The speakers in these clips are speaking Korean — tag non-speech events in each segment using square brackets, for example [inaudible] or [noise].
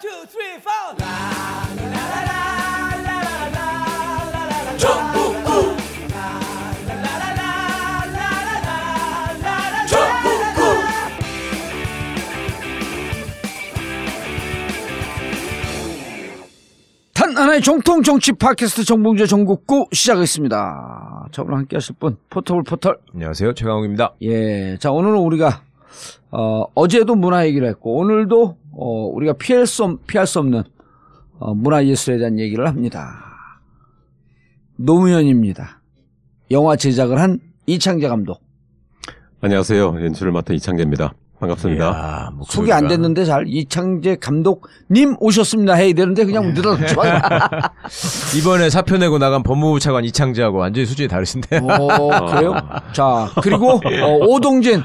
two, three, four. 단 하나의 정통 정치 팟캐스트 정봉재 정국구 시작하겠습니다. 자, 오늘 함께 하실 분, 포털 포털. 안녕하세요. 최강욱입니다. 예. 자, 오늘은 우리가, 어, 어제도 문화 얘기를 했고, 오늘도, 어, 우리가 피할 수, 없, 피할 수 없는, 어, 문화예술에 대한 얘기를 합니다. 노무현입니다. 영화 제작을 한 이창재 감독. 안녕하세요. 연출을 맡은 이창재입니다. 반갑습니다. 이야, 소개 안 됐는데 잘, 이창재 감독님 오셨습니다. 해야 되는데 그냥 늘어놓지만. [laughs] 이번에 사표 내고 나간 법무부 차관 이창재하고 완전히 수준이 다르신데. 어, 그래요? [laughs] 자, 그리고, 어, 오동진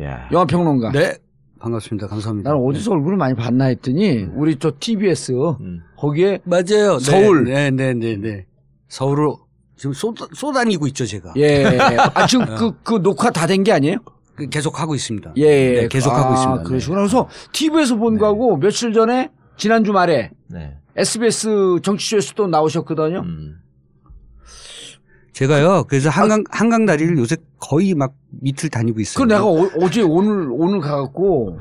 야. 영화평론가. 네. 반갑습니다. 감사합니다. 나는 어디서 얼굴을 많이 봤나 했더니 우리 저 TBS 음. 거기에 맞아요. 서울. 네, 네, 네, 네. 서울로 지금 쏟, 쏟아니고 있죠, 제가. 예. [laughs] 아 지금 그, 그 녹화 다 된 게 아니에요? 그 계속 하고 있습니다. 예. 네, 계속 하고 아, 있습니다. 그러시구나. 그래서 TV에서 본 거하고 며칠 전에 지난주 말에 네. SBS 정치쇼에서 또 나오셨거든요. 음. 제가요. 그래서 한강 한강 다리를 요새 거의 막 밑을 다니고 그 있어요. 내가 어, 제 오늘 오늘 가갖고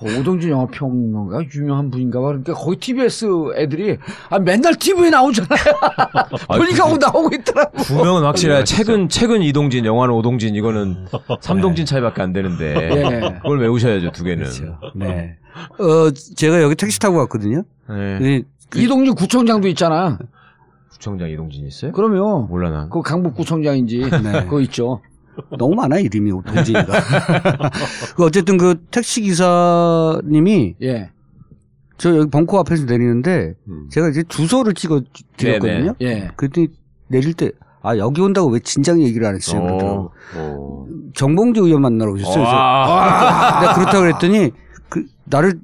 어, 오동진 영화평론가 유명한 분인가 봐. 그러니까 거기 TBS 애들이 아 맨날 TV에 나오잖아요. [laughs] 보니까 하고 나오고 있더라고. 분명은 확실해. 최근 최근 이동진, 영화는 오동진, 이거는 삼동진 차이밖에 안 되는데. 예. 그걸 외우셔야죠, 두 개는. 그렇죠. 네. 어, 제가 여기 택시 타고 왔거든요. 네. 근데 이동진 구청장도 있잖아. 구청장 이동진 있어요? 그러면 몰라 난. 그 강북구청장인지 [laughs] 네. 그거 있죠. 너무 많아 이름이 동진이가. [laughs] 그 어쨌든 그 택시 기사님이 예, 저 여기 벙커 앞에서 내리는데 음. 제가 이제 주소를 찍어 드렸거든요. 예. 그랬더니 내릴 때 아 여기 온다고 왜 진작 얘기를 안 했어요? 그러더라고. 어, 정봉주 의원 만나러 오셨어요. 그래서 와. 내가 그렇다 그랬더니 그 나를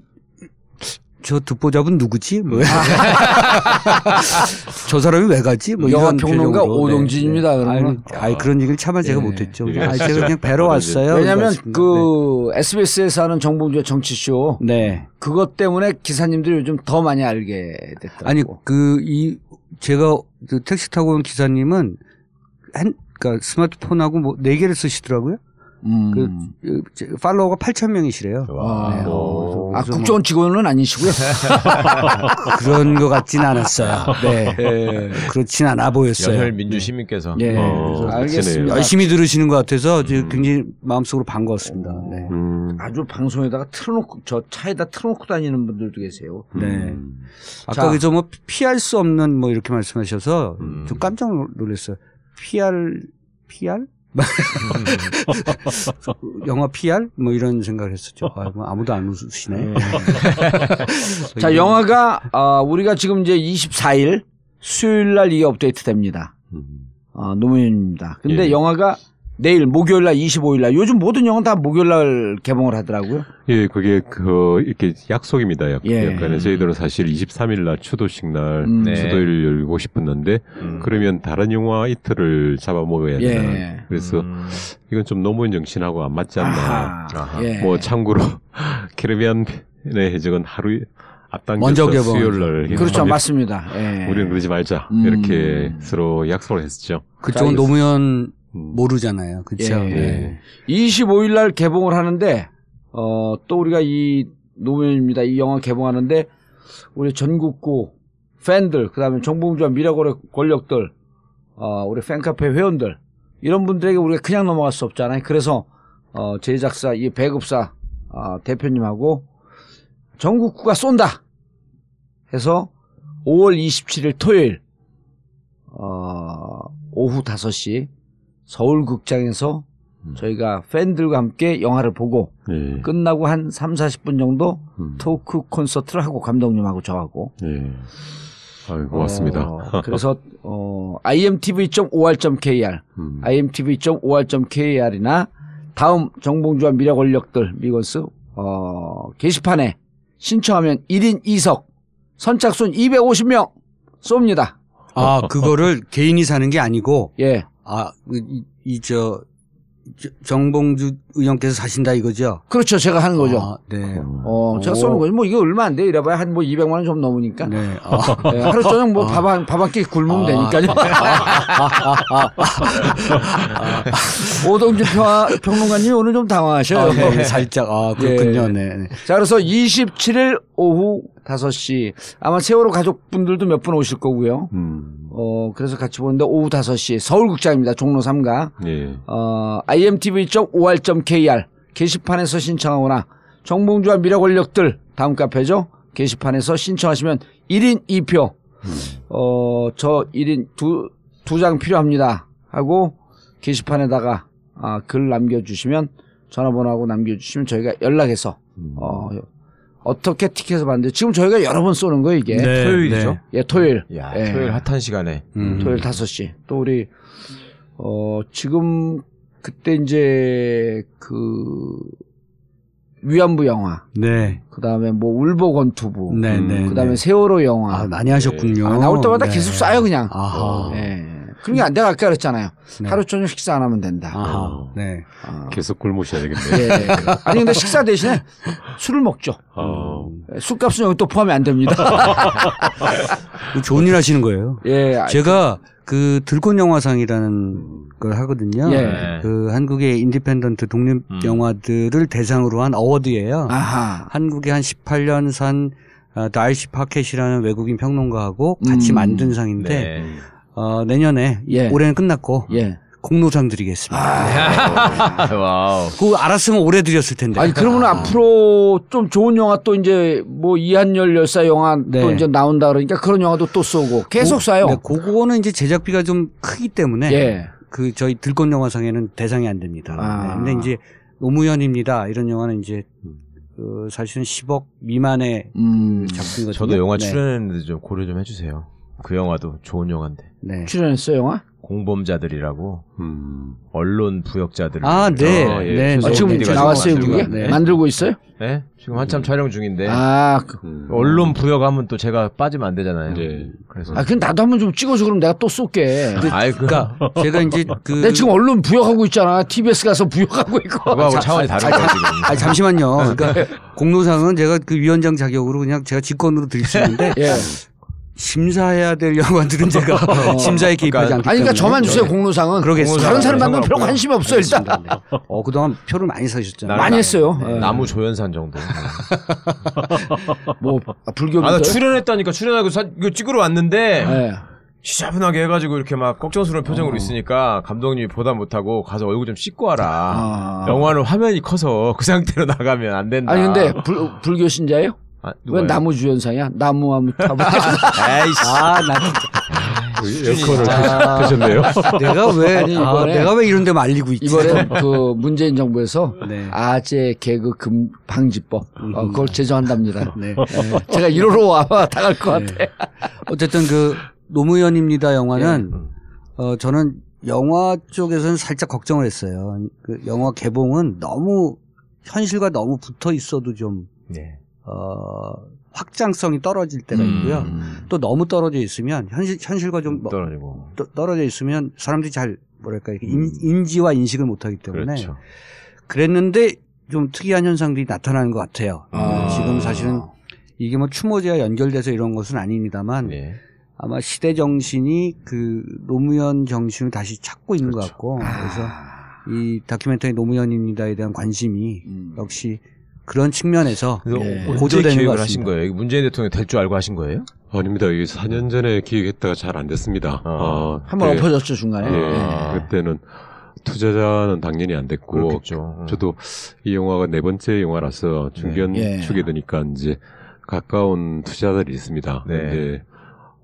저 듣보잡은 누구지? 뭐. [laughs] 저 사람이 왜 가지? 뭐 영화 이런 평론가 표정으로. 오동진입니다, 그러면. 아이, 아이, 그런 얘기를 차마 제가 예. 못했죠. 예. 아이, 제가 그냥 뵈러 그런 왔어요. 왜냐하면. 그 SBS에서 하는 정봉주의 정치쇼 네. 그것 때문에 기사님들이 요즘 더 많이 알게 됐더라고. 아니 그 이 제가 그 택시 타고 온 기사님은 핸 그러니까 스마트폰하고 뭐 네 개를 쓰시더라고요. 음. 그 그, 제- 팔로워가 8천 명이시래요. 와. 네, 어. 아 그래서 뭐 국정원 직원은 아니시고요. [laughs] 그런 것 같진 않았어요. 네. [laughs] 그렇진 않아 보였어요. 연혈 민주 시민께서. 예, 어. 알겠습니다. 열심히 들으시는 것 같아서 지금 굉장히 마음속으로 반가웠습니다. 네. 음. 아주 방송에다가 틀어놓고 저 차에다 틀어놓고 다니는 분들도 계세요. 네. 음. 아까 자. 그래서 뭐 피할 수 없는 뭐 이렇게 말씀하셔서 음. 좀 깜짝 놀랐어요. PR PR? 영화 PR? 뭐 이런 생각을 했었죠. 아, 뭐 아무도 안 웃으시네. [laughs] 자 영화가 아, 우리가 지금 이제 24일 수요일 날 이게 업데이트 됩니다. 음. 어, 노무현입니다. 근데 예. 영화가 내일 목요일 날 25일 날 요즘 모든 영화 다 목요일 날 개봉을 하더라고요. 예, 그게 그 이렇게 약속입니다. 약, 예. 저희들은 사실 23일 날 추도식 날 음. 네. 추도일 열고 싶었는데 음. 그러면 다른 영화 이틀을 잡아먹어야 예. 된다. 그래서 음. 이건 좀 노무현 정신하고 안 맞지 않나. 아하. 아하. 예. 뭐 참고로 [laughs] 캐리비안의 해적은 하루 앞당겨서 먼저. 수요일 날 그렇죠 맞습니다. 예. 우리는 그러지 말자 음. 이렇게 서로 약속을 했었죠. 그쪽은 자, 노무현 음. 모르잖아요. 그렇죠. 예. 네. 25일 날 개봉을 하는데 어, 또 우리가 이 노무현입니다. 이 영화 개봉하는데 우리 전국구 팬들 그다음에 정봉주와 미래고래 권력들 어, 우리 팬카페 회원들 이런 분들에게 우리가 그냥 넘어갈 수 없잖아요. 그래서 어, 제작사 이 배급사 어, 대표님하고 전국구가 쏜다 해서 5월 27일 토요일 어, 오후 5시 서울극장에서 저희가 팬들과 함께 영화를 보고 예. 끝나고 한 3, 40분 정도 음. 토크 콘서트를 하고 감독님하고 저하고 예. 아유, 고맙습니다. 어, [laughs] 그래서 어, imtv.or.kr 음. imtv.or.kr이나 다음 정봉주와 미래 권력들 미건스 어, 게시판에 신청하면 1인 2석 선착순 250명 쏩니다. 아, 그거를 개인이 사는 게 아니고 예. 아, 이저 저- 정봉주 의원께서 사신다 이거죠? 그렇죠. 제가 하는 거죠. 아, 네. 어, 제가 오. 쏘는 거죠. 뭐 이게 얼마 안 돼. 이래봐야 한 뭐 200만 원 좀 넘으니까. 네. 아, 네, 하루 저녁 뭐 밥 한 밥 한 끼 굶으면 되니까요. [laughs] 오동진 평, 평론가님이 오늘 좀 당황하셔요. 아, 네, 살짝 아 그렇군요. 예. 네. 네. 자, 그래서 27일 오후 5시 아마 세월호 가족분들도 몇 분 오실 거고요. 음. 어, 그래서 같이 보는데 오후 5시 서울극장입니다. 종로 3가. 예. 어, imtv.or.kr 게시판에서 신청하거나 정봉주와 미래 권력들 다음 카페죠. 게시판에서 신청하시면 1인 2표. 어, 저 1인 두, 두 장 필요합니다. 하고 게시판에다가 아, 글 남겨주시면 전화번호하고 남겨주시면 저희가 연락해서 어, 어떻게 티켓을 받는데 지금 저희가 여러 번 쏘는 거예요 이게. 네, 토요일이죠? 네. 예, 토요일. 야, 예. 토요일 핫한 시간에. 음. 토요일 5시. 또 우리, 어, 지금, 그때 이제, 그, 위안부 영화. 네. 그 다음에 뭐, 울보 권투부. 네, 네. 그 다음에 네. 세월호 영화. 아, 많이 하셨군요. 아, 나올 때마다 네. 계속 쏴요, 그냥. 아하. 예. 그러니까 내가 아까 그랬잖아요. 네. 하루 저녁 식사 안 하면 된다. 아하. 네. 아. 계속 굶으셔야 되겠네. 예. 아니, 근데 식사 대신에 술을 먹죠. 어. 예, 술값은 여기 또 포함이 안 됩니다. [laughs] 좋은 일 하시는 거예요. 예. 아, 제가 그 들꽃 영화상이라는 걸 하거든요. 예. 그 한국의 independent 독립 음. 영화들을 대상으로 한 어워드예요. 아하. 한국에 한 18년 산 어, 달시 파켓이라는 외국인 평론가하고 같이 음. 만든 상인데 네. 어, 내년에 예. 올해는 끝났고 예. 공로상 드리겠습니다. 아, [laughs] 와우. 그거 알았으면 올해 드렸을 텐데. 아니 그러면 앞으로 좀 좋은 영화 또 이제 뭐 이한열 열사 영화 또 네. 이제 나온다 그러니까 그런 영화도 또 쏘고 계속 쏴요. 네, 그거는 이제 제작비가 좀 크기 때문에 예. 그 저희 들꽃 영화상에는 대상이 안 됩니다. 아. 네, 근데 이제 노무현입니다. 이런 영화는 이제 그 사실은 10억 미만의 음. 작품이거든요. 저도 영화 네. 출연했는데 좀 고려 좀 해주세요. 그 영화도 좋은 영화인데. 네. 출연했어 요 영화? 공범자들이라고 음. 언론 부역자들. 아, 네. 어, 예. 네, 아, 네, 지금 네, PD가 나왔어요 만들고 그게? 네. 만들고 있어요? 네? 지금 한참 촬영 중인데. 아, 그- 음. 언론 부역하면 또 제가 빠지면 안 되잖아요. 예. 그래서. 아, 그럼 나도 한번 좀 찍어줘 그럼 내가 또 쏠게. 아이 그 그러니까 제가 이제 [laughs] 그 내가 지금 언론 부역하고 있잖아. TBS 가서 부역하고 있고. 그거하고 차원이 다른 거야 지금. 아 잠시만요. 그러니까 [laughs] 공로상은 제가 그 위원장 자격으로 그냥 제가 직권으로 드릴 수 있는데 [laughs] 예. 심사해야 될 영화들은 제가 [laughs] 심사에 개입하지 않기 아니 때문에 그러니까 저만 주세요 공로상은. 그러겠습니다. 다른 사람들은 별 상관없고요. 관심이 없어요 일단. 알겠습니다. [laughs] 네. 어 그동안 표를 많이 사셨잖아요. 많이 했어요. 예. 나무 조연산 정도. [laughs] 뭐 아, 불교. 아, 나 출연했다니까 출연하고 사, 이거 찍으러 왔는데 예. 시자분하게 해가지고 이렇게 막 걱정스러운 표정으로 어. 있으니까 감독님이 보다 못하고 가서 얼굴 좀 씻고 와라. 아. 영화는 화면이 커서 그 상태로 나가면 안 된다. 아니 근데 불, 불교 신자예요? 아, 왜? 나무 주연상이야? 나무 하면 타고. [laughs] 에이씨. 아 나 진짜 에어컨을 아. 드셨네요. 내가 왜 [laughs] 아니, 아, 이번에- 내가 왜 이런 데 말리고 있지? 이번에 그 문재인 정부에서 네. 아재 개그 금 방지법 어, 그걸 제정한답니다. [laughs] 네. 예. 제가 1호로 와봐 당할 것 같아. 어쨌든 그 노무현입니다 영화는 음. 어 저는 영화 쪽에서는 살짝 걱정을 했어요. 그 영화 개봉은 너무 현실과 너무 붙어 있어도 좀 네. 어, 확장성이 떨어질 때가 음. 있고요. 또 너무 떨어져 있으면 현실 현실과 좀 뭐- 떨어지고. 떠- 떨어져 있으면 사람들이 잘 뭐랄까 이렇게 인, 인지와 인식을 못하기 때문에 그렇죠. 그랬는데 좀 특이한 현상들이 나타나는 것 같아요. 아. 지금 사실은 이게 뭐 추모제와 연결돼서 이런 것은 아닙니다만 네. 아마 시대 정신이 그 노무현 정신을 다시 찾고 있는 것 같고 그래서 이 다큐멘터리 노무현입니다에 대한 관심이 음. 역시 그런 측면에서 예. 고조되는 것 기획을 하신. 거예요? 문재인 대통령 될 줄 알고 하신 거예요? 아닙니다. 이게 4년 전에 기획했다가 잘 안 됐습니다. 어. 어, 한번 엎어졌죠 중간에. 예, 아. 그때는 투자자는 당연히 안 됐고 그렇겠죠. 음. 저도 이 영화가 네 번째 영화라서 중견 예. 축에 되니까 이제 가까운 투자자들이 있습니다. 네. 근데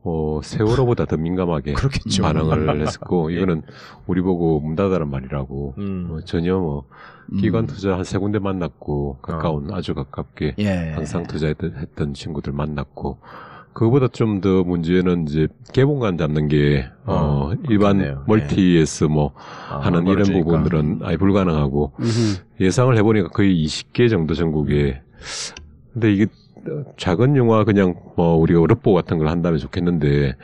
어, 세월호보다 더 민감하게 [laughs] 그렇겠죠. 반응을 [laughs] 했었고 예. 이거는 우리 보고 문 닫아란 말이라고 음. 뭐 전혀 뭐 음. 기관 투자 한 세 군데 만났고 가까운 아주 가깝게 예. 항상 투자했던 했던 친구들 만났고 그거보다 좀 더 문제는 이제 개봉관 잡는 게 어, 어, 일반 그렇겠네요. 멀티에서 뭐 아, 하는 이런 멀어지니까. 부분들은 아예 불가능하고 음흠. 예상을 해보니까 거의 20개 정도 전국에 근데 이게 작은 영화 그냥 뭐 우리가 어렵보 같은 걸 한다면 좋겠는데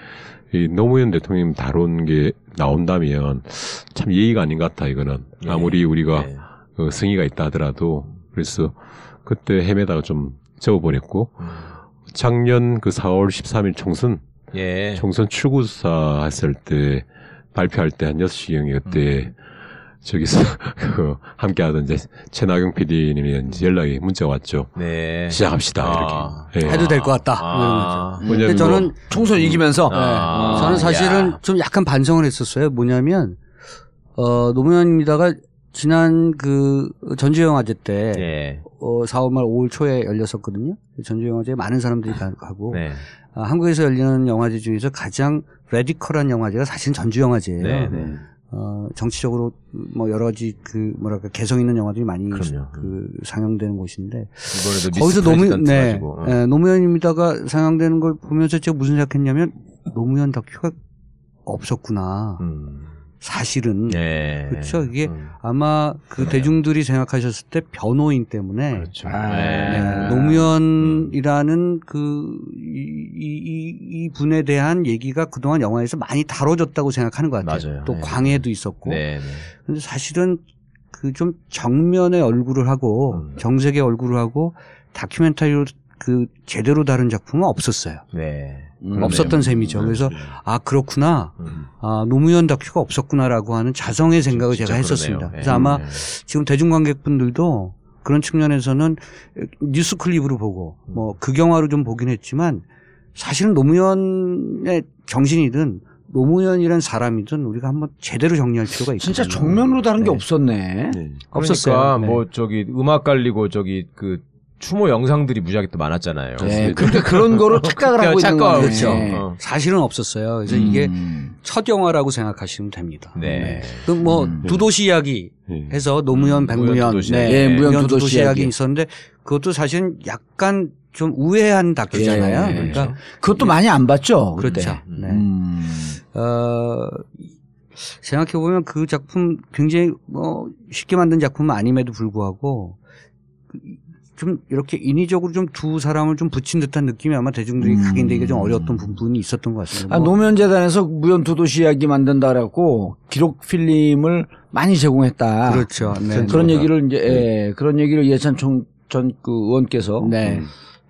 이 노무현 대통령 다룬 게 나온다면 참 예의가 아닌 것 같아 이거는 예. 아무리 우리가 네. 어, 성의가 있다 하더라도 그래서 그때 헤매다가 좀 접어버렸고 음. 작년 그 4월 13일 총선 예. 총선 출구사 했을 때 발표할 때 한 6시경에 그때 음. 저기서 [laughs] 그 함께 하던 이제 최나경 PD님이 이제 연락이 문자 가 왔죠. 네. 시작합시다 아. 이렇게. 예. 해도 될 것 같다. 아. 뭐 근데 저는 뭐 총선 이기면서 아. 저는 사실은 야. 좀 약간 반성을 했었어요. 뭐냐면 어 노무현입니다가 지난 그 전주영화제 때 예. 어, 4월 말 5월 초에 열렸었거든요. 전주영화제에 많은 사람들이 가- 가고 네. 아, 한국에서 열리는 영화제 중에서 가장 radical한 영화제가 사실 전주영화제예요. 네, 네. 어, 정치적으로 뭐 여러 가지 그 뭐랄까 개성 있는 영화들이 많이 그럼요. 그 상영되는 곳인데 거기서 미스 노무 프레지던트 네, 가지고. 어. 예, 노무현입니다가 상영되는 걸 보면서 제가 무슨 생각했냐면 노무현 다큐가 없었구나. 음. 사실은 네. 그렇죠. 이게 음. 아마 그 그래요. 대중들이 생각하셨을 때 변호인 때문에 그렇죠. 아, 네, 네. 노무현이라는 그, 이, 이, 이 분에 대한 얘기가 그동안 영화에서 많이 다뤄졌다고 생각하는 것 같아요. 맞아요. 또 네. 광해도 있었고. 네. 네. 근데 사실은 그 좀 정면의 얼굴을 하고 음. 정색의 얼굴을 하고 다큐멘터리로 그 제대로 다룬 작품은 없었어요. 네. 음. 없었던 셈이죠. 그래서 아 그렇구나. 음. 아 노무현 다큐가 없었구나라고 하는 자성의 생각을 제가 했었습니다. 그러네요. 그래서 예. 아마 네. 지금 대중관객분들도 그런 측면에서는 뉴스 클립으로 보고 음. 뭐 극영화로 좀 보긴 했지만 사실은 노무현의 정신이든 노무현이란 사람이든 우리가 한번 제대로 정리할 필요가 있거든요. 진짜 정면으로 다른 게 네. 없었네. 없었어요. 그러니까 네. 뭐 저기 음악 깔리고 저기 그 추모 영상들이 무지하게 또 많았잖아요. 네, 그러니까 그런 거로 [laughs] 착각을 하고 있는 거네. 그렇죠. 어. 사실은 없었어요. 그래서 이게 음. 첫 영화라고 생각하시면 됩니다. 네. 그뭐 음. 두도시 이야기 예. 해서 노무현, 음, 백무현, 무현 두도시 네, 이야기. 예, 무현 두도시 두도시 이야기. 있었는데 그것도 사실은 약간 좀 우회한 다큐잖아요. 예, 그러니까 그것도 많이 안 봤죠. 그렇죠. 네. 음. 어, 생각해 보면 그 작품 굉장히 뭐 쉽게 만든 작품은 아님에도 불구하고 좀 이렇게 인위적으로 좀 두 사람을 좀 붙인 듯한 느낌이 아마 대중들이 음. 각인되기가 좀 어려웠던 부분이 있었던 것 같습니다. 아, 뭐 노무현재단에서 무현 두도시 이야기 만든다 그래갖고 기록 필름을 많이 제공했다. 그렇죠. 네. 아, 그런 얘기를 이제 예, 그런 얘기를 예찬 총 전 그 의원께서 네.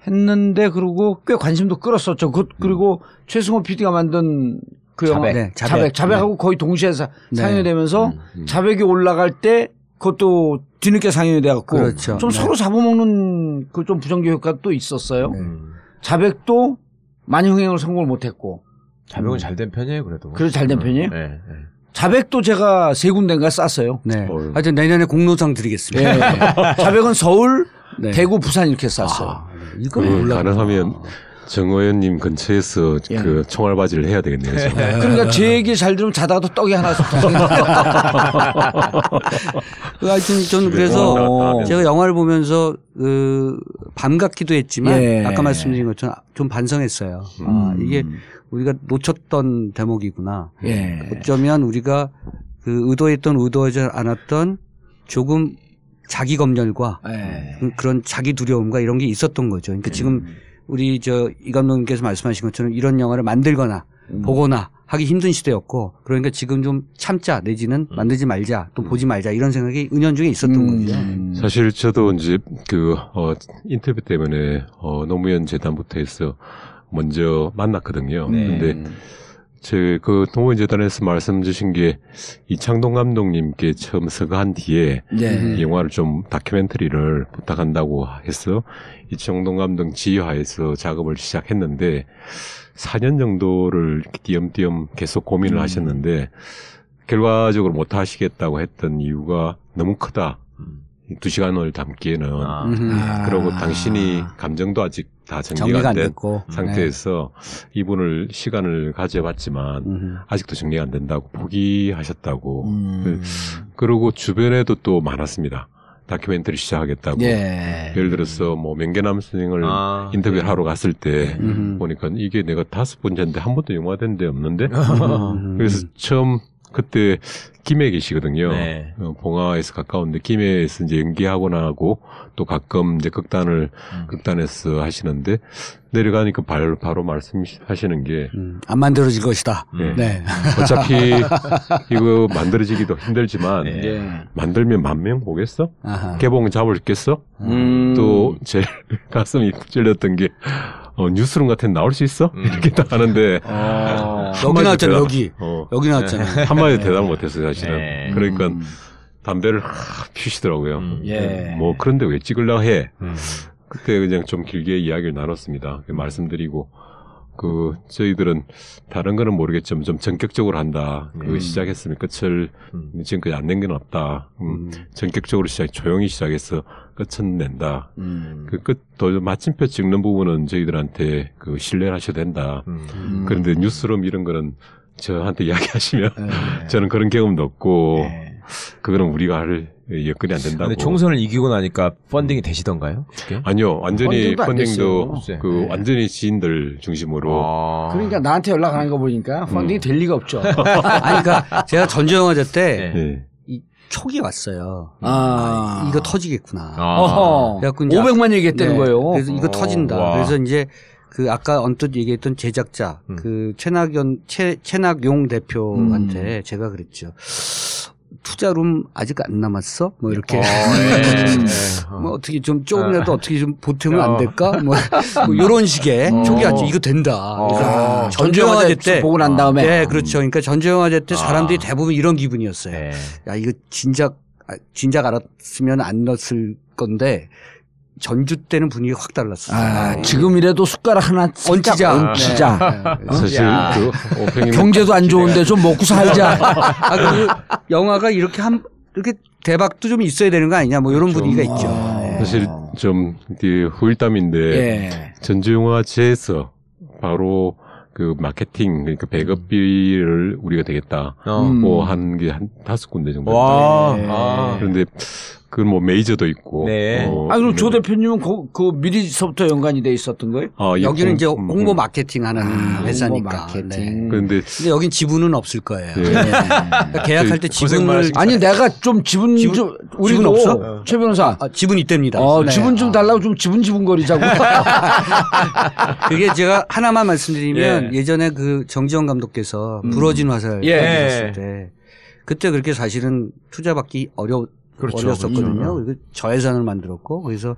했는데 그리고 꽤 관심도 끌었었죠. 그, 그리고 최승호 PD가 만든 그 영화 자백. 네, 자백, 자백. 자백하고 거의 동시에 사, 네. 상영이 되면서 음. 자백이 올라갈 때 그것도 뒤늦게 상영이 돼갖고 그렇죠. 좀 네. 서로 잡아먹는 그 좀 부정적 효과도 있었어요. 네. 음. 자백도 많이 흥행을 성공을 못했고 자명은 잘된 편이에요, 그래도. 그래서 잘된 편이에요. 네. 네. 자백도 제가 세 군데인가 쌌어요. 네. 어휴. 하여튼 내년에 공로상 드리겠습니다. 예. [laughs] 자백은 서울, 네. 대구, 부산 이렇게 쌌어요. 아, 네. 이걸 그거 몰라. 가능하면 정 의원님 근처에서 예. 그 총알바지를 해야 되겠네요. 저. 그러니까 제 얘기 잘 들으면 자다가도 떡이 하나 씩 [laughs] 그 하여튼 저는 그래서 어. 제가 영화를 보면서 그 밤같기도 했지만 예. 아까 말씀드린 것처럼 좀 반성했어요. 아, 이게 우리가 놓쳤던 대목이구나. 예. 어쩌면 우리가 그 의도했던 의도하지 않았던 조금 자기 검열과 예. 그- 그런 자기 두려움과 이런 게 있었던 거죠. 그러니까 지금 우리 저 이 감독님께서 말씀하신 것처럼 이런 영화를 만들거나 보거나 하기 힘든 시대였고 그러니까 지금 좀 참자 내지는 만들지 말자 또 보지 말자 이런 생각이 은연중에 있었던 거죠. 음. 사실 저도 이제 그 어, 인터뷰 때문에 어, 노무현 재단부터 해서 먼저 만났거든요. 네. 근데 제그 노무현 재단에서 말씀 주신 게 이창동 감독님께 처음 서거한 뒤에 네. 이 영화를 좀 다큐멘터리를 부탁한다고 해서 이창동 감독 지휘하에서 작업을 시작했는데 4년 정도를 띄엄띄엄 계속 고민을 음. 하셨는데 결과적으로 못 하시겠다고 했던 이유가 너무 크다. 음. 이두 시간을 담기에는 아. 음흠. 아. 그러고 당신이 감정도 아직 다 정리가, 정리가 안 됐고 상태에서 이분을 시간을 가져봤지만 네. 음흠. 아직도 정리가 안 된다고 포기하셨다고 음. 그리고 주변에도 또 많았습니다. 다큐멘터리 시작하겠다고. 예. 예를 들어서 뭐 명계남 선생을 아, 인터뷰를 네. 하러 갔을 때 음흠. 보니까 이게 내가 다섯 번째인데 한 번도 영화된 데 없는데 음. 그래서 처음 그때 김해 계시거든요. 네. 어, 봉화에서 가까운데 김해에서 이제 연기하고 나고 또 가끔 이제 극단을 음. 극단에서 하시는데 내려가니까 바로, 바로 말씀하시는 게 음, 안 만들어질 것이다. 음. 네. 어차피 [laughs] 이거 만들어지기도 힘들지만 네. 예. 만들면 만 명 보겠어? 아하. 개봉 잡을 겠어? 음. 또 제일 [laughs] 가슴이 찔렸던 게 어, 뉴스룸 같은 데 나올 수 있어? 음. 이렇게 딱 하는데 어. 여기 나왔잖아 대답- 여기 어, 여기 나왔잖아. 한마디 대답 못했어요 사실은. 네. 그러니까 음. 담배를 확 피시더라고요. 음. 예. 뭐 그런데 왜 찍으려고 해? 음. 그때 그냥 좀 길게 이야기를 나눴습니다. 그 말씀드리고 그 저희들은 다른 거는 모르겠지만 좀 전격적으로 한다. 그 음. 시작했으면 끝을 음. 지금까지 안 낸 건 없다. 음, 전격적으로 시작 조용히 시작해서 끝은 낸다. 음. 그 끝더 마침표 찍는 부분은 저희들한테 그 신뢰를 하셔도 된다. 음. 음. 그런데 뉴스룸 이런 거는 저한테 [laughs] 이야기하시면 예. 저는 그런 경험도 없고 예. 그거는 우리가 할 여건이 안 된다고. 근데 총선을 이기고 나니까 펀딩이 되시던가요? 그게? 아니요, 완전히 펀딩도 안 펀딩도 됐어요. 그 네. 완전히 지인들 중심으로. 아. 그러니까 나한테 연락하는 거 보니까 펀딩이 될 리가 없죠. [laughs] 아니 그러니까 제가 전주영화제 때 네. 네. 이 촉이 왔어요. 아. 이거 터지겠구나. 아. 어허. 그래갖고 이제 500만 얘기했다는 네. 거예요. 그래서 이거 어, 터진다. 와. 그래서 이제 그 아까 언뜻 얘기했던 제작자 음. 그 최낙연 최 최낙용 대표한테 음. 제가 그랬죠. 투자룸 아직 안 남았어? 뭐 이렇게 어, [laughs] 예. 뭐 어떻게 좀 조금이라도 어. 어떻게 좀 보태면 어. 안 될까? 뭐, [laughs] 뭐 이런 식의 어. 왔죠. 이거 된다. 그래서 아, 전주영화제 때 보고 난 다음에 네, 그렇죠. 그러니까 전주영화제 때 아. 사람들이 대부분 이런 기분이었어요. 네. 야, 이거 진작, 아, 진작 알았으면 안 넣었을 건데, 전주 때는 분위기가 확 달랐어요. 아, 지금이라도 숟가락 하나 얹히자. 얹히자. 네. 사실 야. 그 오팽이 경제도 안 좋은데 좀 먹고 살자. [laughs] 아, 그 영화가 이렇게 한, 이렇게 대박도 좀 있어야 되는 거 아니냐, 뭐 이런 분위기가 있죠. 네. 사실 좀 후일담인데 예. 전주 영화제에서 바로 그 마케팅 그러니까 배급비를 우리가 되겠다. 어. 음. 뭐한게 한 다섯 군데 정도. 와. 네. 아. 그런데 그건 뭐 메이저도 있고. 네. 어, 아, 그럼 조 네. 대표님은 그, 그 미리서부터 연관이 돼 있었던 거예요? 아, 이 여기는 홍- 이제 음, 홍보 음. 마케팅 하는 아, 회사니까. 홍보 마케팅. 네. 그런데 근데 여긴 지분은 없을 거예요. 예. 그러니까 계약할 때 고생 지분을 아니 내가 좀 지분, 지분- 좀 우리도 지분 없어? 최 변호사 아, 지분 있답니다. 어, 네. 지분 좀 달라고 좀 지분 지분 거리자고. [laughs] 그게 제가 하나만 말씀드리면 예. 예. 전에그 정지영 감독께서 부러진 화살 예. 했을 때 그때 그렇게 사실은 투자 받기 어려 그렇죠. 어렸었거든요. 그렇죠. 그리고 저예산을 만들었고 그래서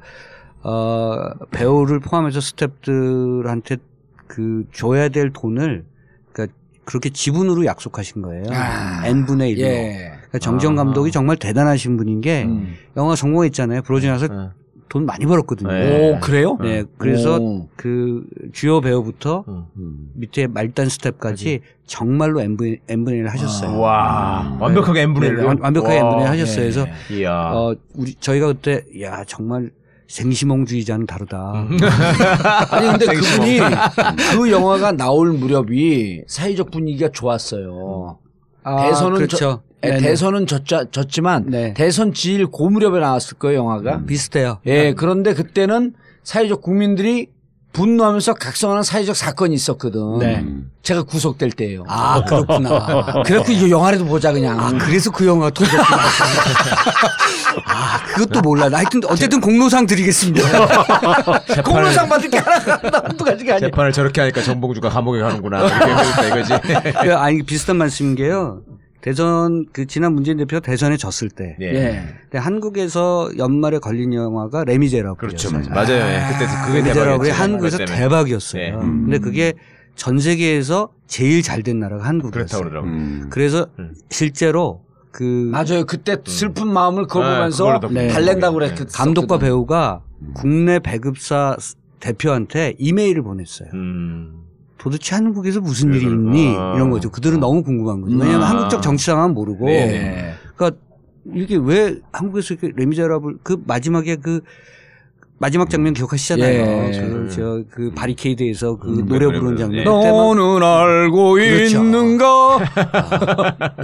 어 배우를 포함해서 스탭들한테 그 줘야 될 돈을 그러니까 그렇게 지분으로 약속하신 거예요. 아. n 분의 1로. 예. 그러니까 정지영 아. 감독이 정말 대단하신 분인 게 음. 영화 성공했잖아요. 부러진 화살 네. 돈 많이 벌었거든요. 네. 오, 그래요? 네, 그래서 오. 그 주요 배우부터 음. 음. 밑에 말단 스텝까지 정말로 n분의, n분의 1을 하셨어요. 와. 완벽하게 n분의 네, 1로. 완- 완벽하게 n분의 1 하셨어요. 그래서 네. 이야. 어, 우리 저희가 그때 야 정말 생시몽주의자는 다르다. 음. 아니 근데 그분이 그 영화가 나올 무렵이 사회적 분위기가 좋았어요. 아, 대선은 그렇죠. 예, 네네. 대선은 졌자, 졌지만 네. 대선 지일 고 무렵에 나왔을 거예요 영화가. 비슷해요. 예, 그런데 그때는 사회적 국민들이 분노하면서 각성하는 사회적 사건이 있었거든. 네. 음. 제가 구속될 때예요. 아 그렇구나. [laughs] 그래갖고 영화라도 보자 그냥. 아 그래서 그 영화 터졌구나. [laughs] 아 그것도 몰라. 나 하여튼 어쨌든 공로상 드리겠습니다. [laughs] 공로상 받을 게 하나가 한두 가지가 아니야. 재판을 저렇게 하니까 정봉주가 감옥에 가는구나. 이거지. [laughs] 그, 아니 비슷한 말씀인 게요. 대선 그 지난 문재인 대표가 대선에 졌을 때 예. 예. 근데 한국에서 연말에 걸린 영화가 레미제라블. 그렇죠. 맞아요. 예. 그때 그게 레미제라블이. 한국에서. 대박이었어요. 네. 음. 근데 그게 전 세계에서 제일 잘 된 나라가 그렇다고 한국이었어요. 그러더라고요. 음. 그래서 음. 실제로 그 맞아요. 그때 슬픈 마음을 그거 아, 보면서 그걸로 더 네. 달랜다고 네. 그랬거든. 감독과 배우가 국내 배급사 대표한테 이메일을 보냈어요. 음. 도대체 한국에서 무슨 일이 그래서- 있니? 아. 이런 거죠. 그들은 너무 궁금한 거죠. 왜냐하면 아. 한국적 정치 상황은 모르고. 네. 그러니까 이게 왜 한국에서 이렇게 레미제라블 그 마지막에 그 마지막 장면 기억하시잖아요. 예. 그, 저, 그 바리케이드에서 그 음, 노래 부르는 장면. 막 너는 알고 그렇죠. 있는가?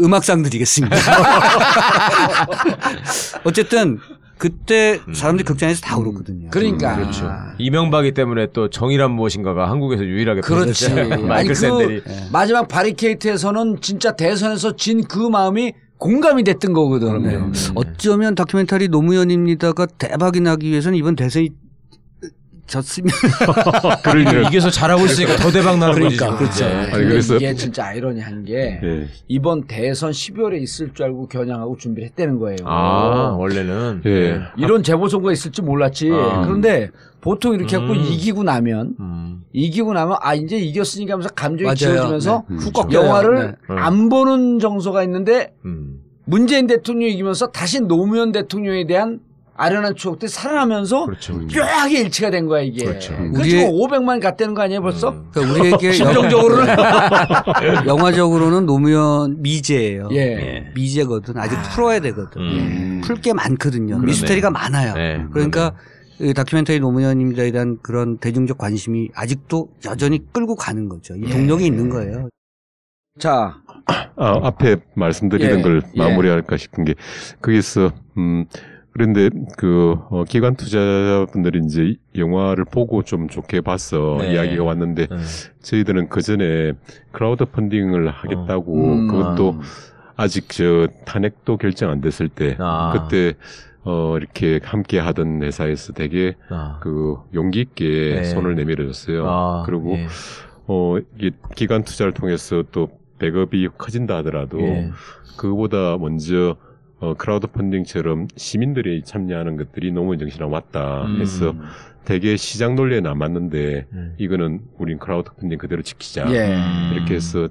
음악상 드리겠습니다. [laughs] 어쨌든 그때 음. 사람들이 극장에서 다 울었거든요. 그러니까. 그렇죠. 이명박이 때문에 또 정의란 무엇인가가 한국에서 유일하게 그렇지. 터졌잖아요. [laughs] 아니 마이클 그 샌델이. 마지막 바리케이트에서는 진짜 대선에서 진 그 마음이 공감이 됐던 거거든. 네. 요 어쩌면 다큐멘터리 노무현입니다가 대박이 나기 위해서는 이번 대선이 졌으면 [laughs] 그러니까 이겨서 잘하고 있으니까 더 대박 나는 거지. 그러니까 지금. 그렇죠. 네. 아니, 그래서- 이게 진짜 아이러니한 게 예. 이번 대선 12월에 있을 줄 알고 겨냥하고 준비를 했다는 거예요. 아 원래는. 예. 이런 재보선거가 있을지 몰랐지. 아. 그런데 보통 이렇게 하고 음. 이기고 나면 음. 이기고 나면 아 이제 이겼으니까 하면서 감정이 맞아요. 지워지면서 네. 음. 훅 영화를 네. 안 보는 정서가 있는데 음. 문재인 대통령이 이기면서 다시 노무현 대통령에 대한 아련한 추억들이 살아나면서 그렇죠. 묘하게 일치가 된 거야 이게. 그렇죠. 지금 500만 갔다는 거 아니에요 벌써? 음. 그러니까 우리에게 심정적으로는 [laughs] 영화적으로는 노무현 미제예요. 예. 미제거든. 아직 풀어야 되거든. 음. 풀게 많거든요. 그러네. 미스터리가 많아요. 네. 그러니까 이 다큐멘터리 노무현입니다에 대한 그런 대중적 관심이 아직도 여전히 끌고 가는 거죠. 이 예. 동력이 있는 거예요. 자 아, 앞에 말씀드리던 예, 걸 예. 마무리할까 싶은 게 거기서 음 그런데 그 어, 기관 투자자분들이 이제 영화를 보고 좀 좋게 봐서 네. 이야기가 왔는데 네. 저희들은 그 전에 crowd funding을 하겠다고 음. 그것도 아직 저 탄핵도 결정 안 됐을 때 아. 그때 어 이렇게 함께 하던 회사에서 되게 아. 그 용기 있게 네. 손을 내밀어 줬어요. 아, 그리고 예. 어 이게 기관 투자를 통해서 또 배급이 커진다 하더라도 예. 그거보다 먼저 어, crowd funding처럼 시민들이 참여하는 것들이 노무현 정신이랑 맞다 음. 해서 되게 시장 논리에 안 맞는데 음. 이거는 우린 crowd funding 그대로 지키자 예. 음. 이렇게 해서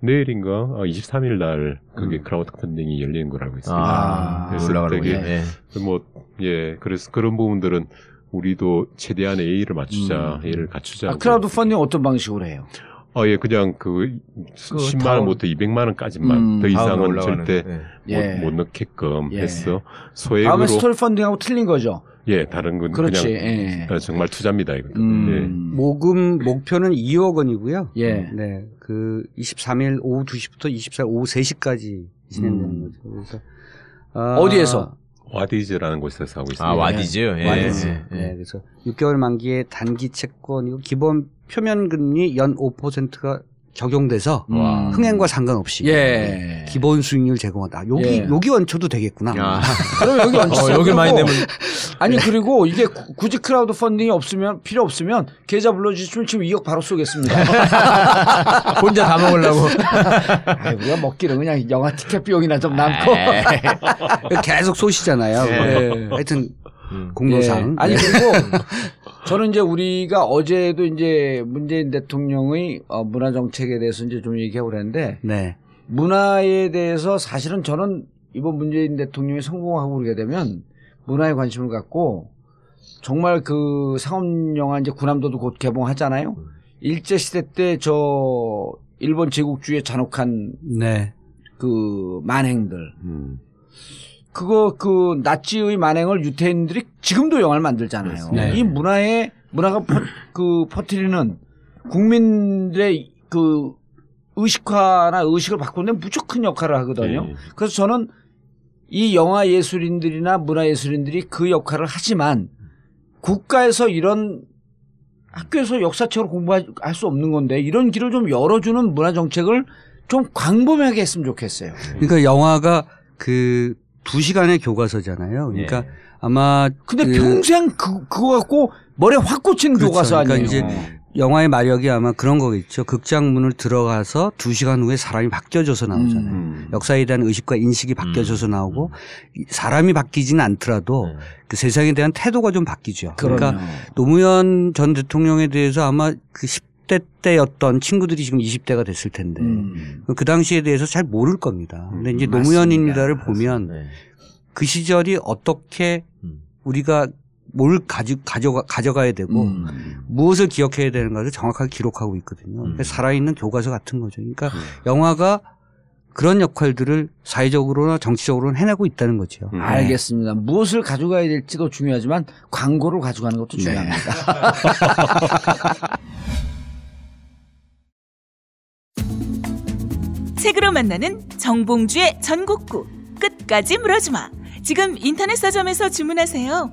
내일인가 아, 23일 날 그게 음. crowd funding이 열리는 걸 알고 있습니다. 아, 그래서 올라가는 되게. 예. 뭐, 예, 그래서 그런 부분들은 우리도 최대한의 예의를 맞추자, 음. 예의를 갖추자. 아, crowd funding 어떤 방식으로 해요? 어, 예, 그냥 그, 10만 다운- 원부터 200만 원까지만 음, 더 다음에 이상은 절대 예. 예. 못, 못 넣게끔 예. 다음에 소액으로 스토리 펀딩하고 틀린 거죠. 예, 다른 건 그렇지. 그냥 예. 어, 정말 투자입니다, 이거. 음. 모금 목표는 2억 원이고요. 예. 네. 그 23일 오후 2시부터 24일 오후 3시까지 진행되는 음. 거죠. 그래서 아, 어디에서? 예. 와디즈라는 곳에서 하고 있습니다. 아 와디즈. 예. 와디즈. 예. 네, 그래서 6개월 만기의 단기 채권이고 기본 표면 금리 연 5%가 적용돼서 와. 흥행과 상관없이 예. 기본 수익률 제공하다. 여기 예. 여기 얹혀도 되겠구나. 아. [laughs] 그럼 여기 얹히자. 어, 여기 많이 내면 아니 그리고 이게 구- 굳이 crowd funding이 없으면 필요 없으면 계좌 불러주시면 지금 2억 바로 쏘겠습니다. [laughs] 혼자 다 먹으려고. [laughs] 아, 우리가 먹기는 그냥 영화 티켓 비용이나 좀 남고. 계속 쏘시잖아요. 예. 하여튼 음. 공로상. 예. 아니 네. 그리고 저는 이제 우리가 어제도 이제 문재인 대통령의 어, 문화 정책에 대해서 이제 좀 얘기하고 그랬는데 네. 문화에 대해서 사실은 저는 이번 문재인 대통령이 성공하고 그러게 되면 문화에 관심을 갖고 정말 그 상업 영화 이제 구남도도 곧 개봉하잖아요. 일제 시대 때 저 일본 제국주의의 잔혹한 네. 그 만행들 음. 그거 그 나치의 만행을 유태인들이 지금도 영화를 만들잖아요. 그렇습니다. 이 문화에 문화가 퍼, 그 퍼뜨리는 국민들의 그 의식화나 의식을 바꾸는 데 무척 큰 역할을 하거든요. 예. 그래서 저는 이 영화 예술인들이나 문화 예술인들이 그 역할을 하지만 국가에서 이런 학교에서 역사책을 공부할 수 없는 건데 이런 길을 좀 열어주는 문화 정책을 좀 광범위하게 했으면 좋겠어요. 그러니까 영화가 그 두 시간의 교과서잖아요. 그러니까 예. 아마 근데 그 평생 그, 그거 갖고 머리에 확 꽂히는 그렇죠. 교과서 그러니까 아니에요. 이제 영화의 마력이 아마 그런 거겠죠. 극장 문을 들어가서 두 시간 후에 사람이 바뀌어져서 나오잖아요. 음. 역사에 대한 의식과 인식이 바뀌어져서 나오고 이 사람이 바뀌지는 않더라도 네. 그 세상에 대한 태도가 좀 바뀌죠. 그러니까 그럼요. 노무현 전 대통령에 대해서 아마 그 10 대 때였던 친구들이 지금 20대가 됐을 텐데 음. 그 당시에 대해서 잘 모를 겁니다. 근데 이제. 노무현입니다를 보면 네. 그 시절이 어떻게 음. 우리가 뭘 가져, 가져가, 가져가야 되고 음. 무엇을 기억해야 되는가를 정확하게 기록하고 있거든요. 그러니까 음. 살아있는 교과서 같은 거죠. 그러니까 영화가 그런 역할들을 사회적으로나 정치적으로는 해내고 있다는 거죠. 음. 알겠습니다. 무엇을 가져가야 될지도 중요하지만 광고를 가져가는 것도 네. 중요합니다. [laughs] 책으로 만나는 정봉주의 전국구. 끝까지 물어주마. 지금 인터넷 서점에서 주문하세요.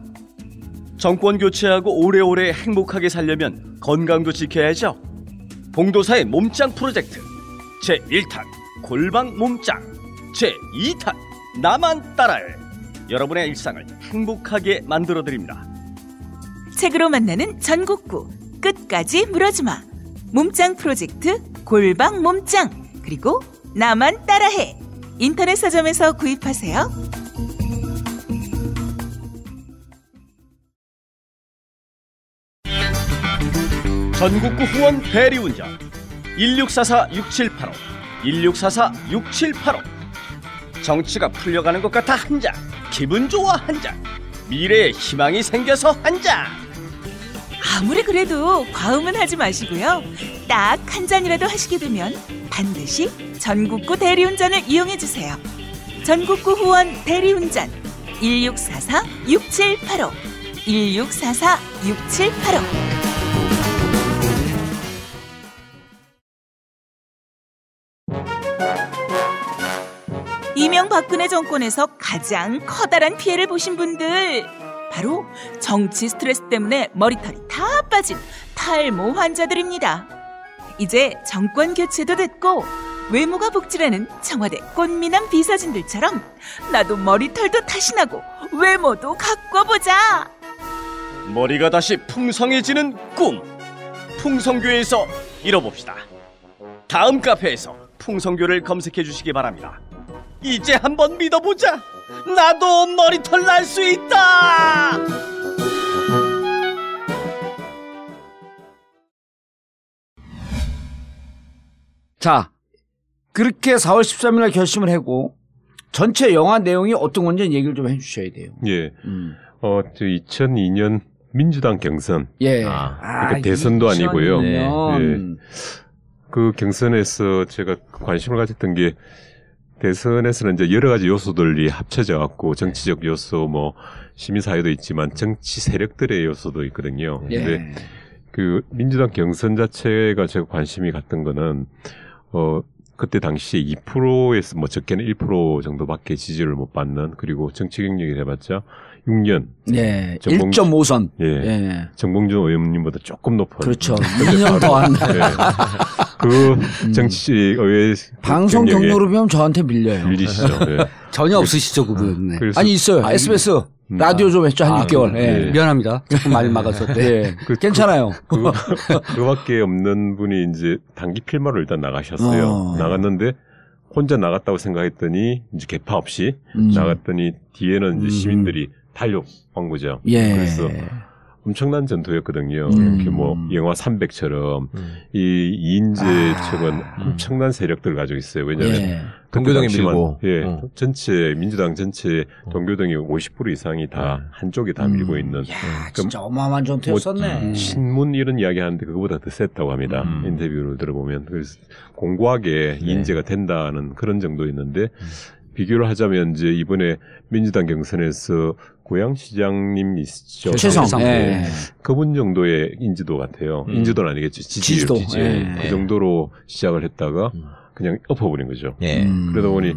정권 교체하고 오래오래 행복하게 살려면 건강도 지켜야죠. 봉도사의 몸짱 프로젝트. 제 1탄 골방 몸짱. 제 2탄 나만 따라해 여러분의 일상을 행복하게 만들어 드립니다. 책으로 만나는 전국구. 끝까지 물어주마. 몸짱 프로젝트 골방 몸짱. 그리고 나만 따라해. 인터넷 서점에서 구입하세요. 전국구 후원 대리운전. 1644-6785 1644-6785 정치가 풀려가는 것 같아 한 잔 기분 좋아 한 잔 미래에 희망이 생겨서 한 잔 아무리 그래도 과음은 하지 마시고요. 딱 한 잔이라도 하시게 되면 반드시 전국구 대리운전을 이용해 주세요. 전국구 후원 대리운전 1644-6785 1644-6785 이명박근혜 정권에서 가장 커다란 피해를 보신 분들 바로 정치 스트레스 때문에 머리털이 다 빠진 탈모 환자들입니다. 이제 정권 교체도 됐고 외모가 복지라는 청와대 꽃미남 비서진들처럼 나도 머리털도 다시 나고 외모도 가꿔보자. 머리가 다시 풍성해지는 꿈 풍성교에서 이뤄봅시다 다음 카페에서 풍성교를 검색해 주시기 바랍니다 이제 한번 믿어보자 나도 머리털 날 수 있다 자, 그렇게 4월 13일 날 결심을 하고 전체 영화 내용이 어떤 건지 얘기를 좀 해주셔야 돼요. 예. 음. 어, 저 2002년 민주당 경선 예. 아, 그러니까 대선도 아니고요. 2002년. 그 경선에서 제가 관심을 가졌던 게 대선에서는 이제 여러 가지 요소들이 합쳐져 갖고 정치적 요소 뭐 시민사회도 있지만 정치 세력들의 요소도 있거든요. 예. 근데 그 민주당 경선 자체가 제가 관심이 갔던 거는 어 그때 당시에 2%에서 뭐 적게는 1% 정도밖에 지지를 못 받는 그리고 정치 경력이 해봤자 6년 예. 정봉- 1.5선. 예. 예. 정봉준 의원님보다 조금 높은 그렇죠. [laughs] 2년 더한 예. 그 정치 의회 방송 경로로 보면 저한테 밀려요. 밀리시죠. [laughs] 예. 전혀 없으시죠 그분. 네. 아니 있어요. SBS 음. 라디오 좀 했죠 한 아, 6개월. 그- 예. 미안합니다. 조금 많이 막아서. 네. [laughs] 예. 그- 괜찮아요. 그, 그 밖에 없는 분이 이제 단기 필마로 일단 나가셨어요. 어. 나갔는데 혼자 나갔다고 생각했더니 이제 개파 없이 음. 나갔더니 뒤에는 이제 음. 시민들이 달려 온 거죠. 예. 그래서 엄청난 전투였거든요. 음. 이렇게 뭐 영화 300처럼 음. 이 이인재 아. 측은 엄청난 세력들을 가지고 있어요. 왜냐하면 예. 동교동이 밀고. 예, 어. 전체 민주당 전체 동교동이 50% 이상이 다 네. 한쪽에 다 밀고 있는 야, 진짜 어마어마한 전투였었네. 뭐, 신문 이런 이야기 하는데 그거보다 더 셌다고 합니다. 음. 인터뷰를 들어보면. 그래서 공고하게 네. 인재가 된다는 그런 정도 있는데 비교를 하자면 이제 이번에 민주당 경선에서 고양시장님 있죠. 최성. 예. 네. 그분 정도의 인지도 같아요. 음. 인지도는 아니겠죠. 지지율, 지지도. 지지율. 예. 그 정도로 시작을 했다가 음. 그냥 엎어버린 거죠. 예. 음. 그러다 보니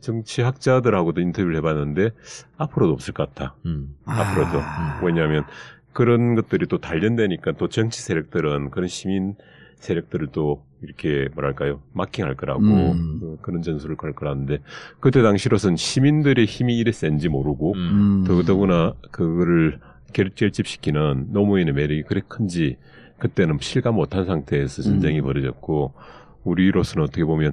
정치학자들하고도 인터뷰를 해봤는데 앞으로도 없을 것 같다. 음. 앞으로도. 아. 왜냐하면 그런 것들이 또 단련되니까 또 정치 세력들은 그런 시민 세력들을 또 이렇게 뭐랄까요 마킹할 거라고 음. 어, 그런 전술을 걸 거라는데 그때 당시로선 시민들의 힘이 이래 센지 모르고 음. 음. 더더구나 그거를 결, 결집시키는 노무현의 매력이 그래 큰지 그때는 실감 못한 상태에서 전쟁이 음. 벌어졌고 우리로서는 어떻게 보면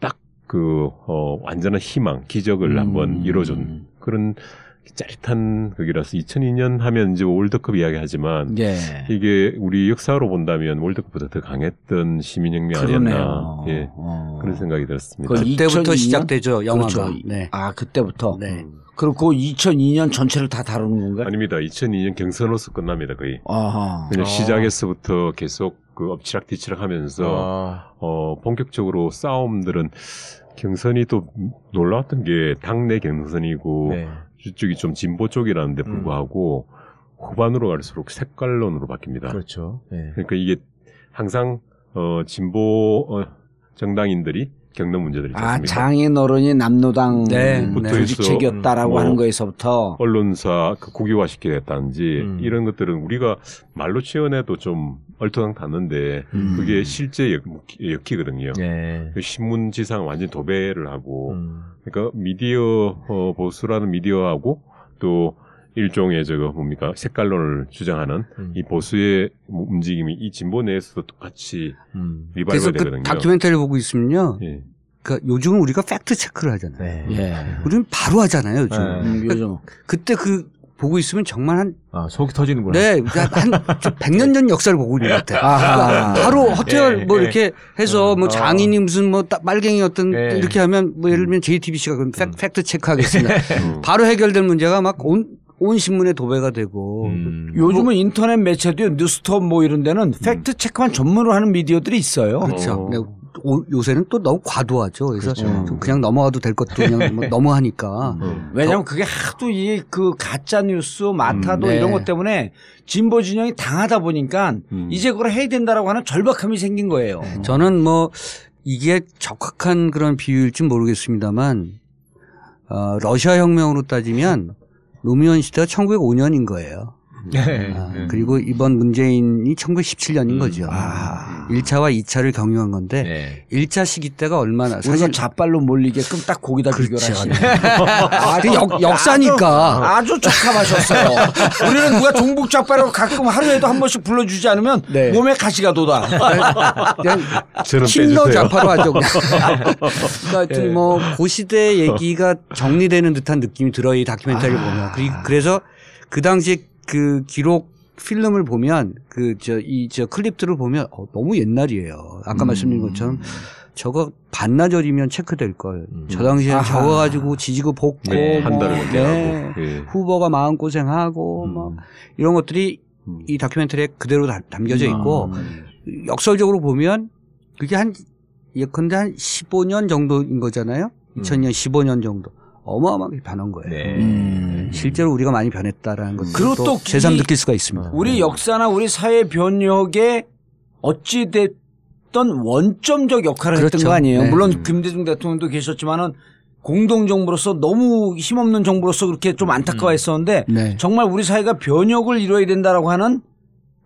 딱 그 어, 완전한 희망 기적을 음. 한번 이뤄준 그런 짜릿한 거기라서 2002년 하면 이제 월드컵 이야기하지만 예. 이게 우리 역사로 본다면 월드컵보다 더 강했던 시민혁명 아니었나. 예 어. 그런 생각이 들었습니다. 그 그때부터 2002년? 시작되죠 영화가. 그렇죠. 네. 아 그때부터. 네. 그리고 그 2002년 전체를 다 다루는 건가요? 아닙니다. 2002년 경선으로서 끝납니다 거의. 아하. 그냥 아. 시작에서부터 계속 그 엎치락 뒤치락 하면서 아. 어 본격적으로 싸움들은 경선이 또 놀라웠던 게 당내 경선이고 네. 이쪽이 좀 진보 쪽이라는데 불구하고 후반으로 갈수록 색깔론으로 바뀝니다. 그렇죠. 예. 그러니까 이게 항상 어 진보 어, 정당인들이 겪는 문제들이 아? 장인 어른이 남노당 네, 음, 네. 조직책이었다라고 뭐 하는 거에서부터 언론사 그 국유화시키게 됐다든지 음. 이런 것들은 우리가 말로 치어내도 좀 얼토당 닿는데 음. 그게 실제 역, 역기거든요. 예. 그 신문지상 완전 도배를 하고 음. 그러니까 미디어 어, 보수라는 미디어하고 또 일종의 저거 뭡니까 색깔론을 주장하는 음. 이 보수의 움직임이 이 진보 내에서도 똑같이 음. 리바이벌 그 되거든요. 다큐멘터리를 보고 있으면요. 예. 그러니까 요즘은 우리가 fact check를 하잖아요. 네. 예. 우리는 바로 하잖아요, 요즘. 네. 음, 요즘 그때 그 보고 있으면 정말 한, 아, 속이 터지는구나. 네, 한 [laughs] 100년 전 역사를 보고 있는 것 같아요. 아하. 그러니까 바로 허태열 예, 뭐 예. 이렇게 해서 뭐 어. 장인이 무슨 뭐 따- 빨갱이 어떤 예. 이렇게 하면 뭐 예를 들면 JTBC가 그럼 fac-, fact check하겠습니다. [laughs] 음. 바로 해결될 문제가 막 온, 온 신문에 도배가 되고 음. 요즘은 인터넷 매체도 뉴스톱 뭐 이런 데는 fact check만 전문으로 하는 미디어들이 있어요. 그렇죠. 어. 오- 요새는 또 너무 과도하죠. 그래서 그렇죠. 좀 그냥 넘어가도 될 것도 그냥 뭐 [laughs] 너무하니까. 음. 왜냐하면 그게 하도 이 그 가짜 뉴스 마타도 음, 네. 이런 것 때문에 진보 진영이 당하다 보니까 음. 이제 그걸 해야 된다라고 하는 절박함이 생긴 거예요. 저는 뭐 이게 적확한 그런 비유일지 모르겠습니다만 어, 러시아 혁명으로 따지면 노무현 시대가 1905년인 거예요. 네. 아, 그리고 이번 문재인이 1917년인 음. 거죠. 아. 1차와 2차를 경유한 건데 네. 1차 시기 때가 얼마나 사실 좌빨로 몰리게끔 딱 거기다 비교를 그렇죠. 하시네. [laughs] 아, 그 역, 역사니까. 아주 적합하셨어요. [laughs] 우리는 누가 종북 좌빨로 가끔 하루에도 한 번씩 불러주지 않으면 네. 몸에 가시가 돋아. 그냥 빼주세요. 좌파로 하죠. 그냥. [laughs] 그러니까 하여튼 뭐, 그 시대 얘기가 정리되는 듯한 느낌이 들어요. 이 다큐멘터리를 보면. 그리- 그래서 그 당시에 그 기록 필름을 보면 그 저 이 저 클립들을 보면 어, 너무 옛날이에요. 아까 말씀드린 것처럼 저거 반나절이면 체크될 걸. 저 당시에 아하. 저거 가지고 지지고 볶고 네, 한 뭐, 네. 예. 후보가 마음 고생하고 음. 뭐 이런 것들이 음. 이 다큐멘터리에 그대로 다- 담겨져 있고 음. 역설적으로 보면 그게 한 예컨대 한 15년 정도인 거잖아요. 2000년 15년 정도. 어마어마하게 변한 거예요. 네. 음. 실제로 우리가 많이 변했다라는 것을 그리고 또 이- 느낄 수가 있습니다. 우리 역사나 우리 사회 변혁에 어찌 됐던 원점적 역할을 했던 그렇죠. 거 아니에요. 네. 물론 김대중 대통령도 계셨지만은 공동 정부로서 너무 힘없는 정부로서 그렇게 좀 안타까워했었는데 네. 정말 우리 사회가 변혁을 이뤄야 된다라고 하는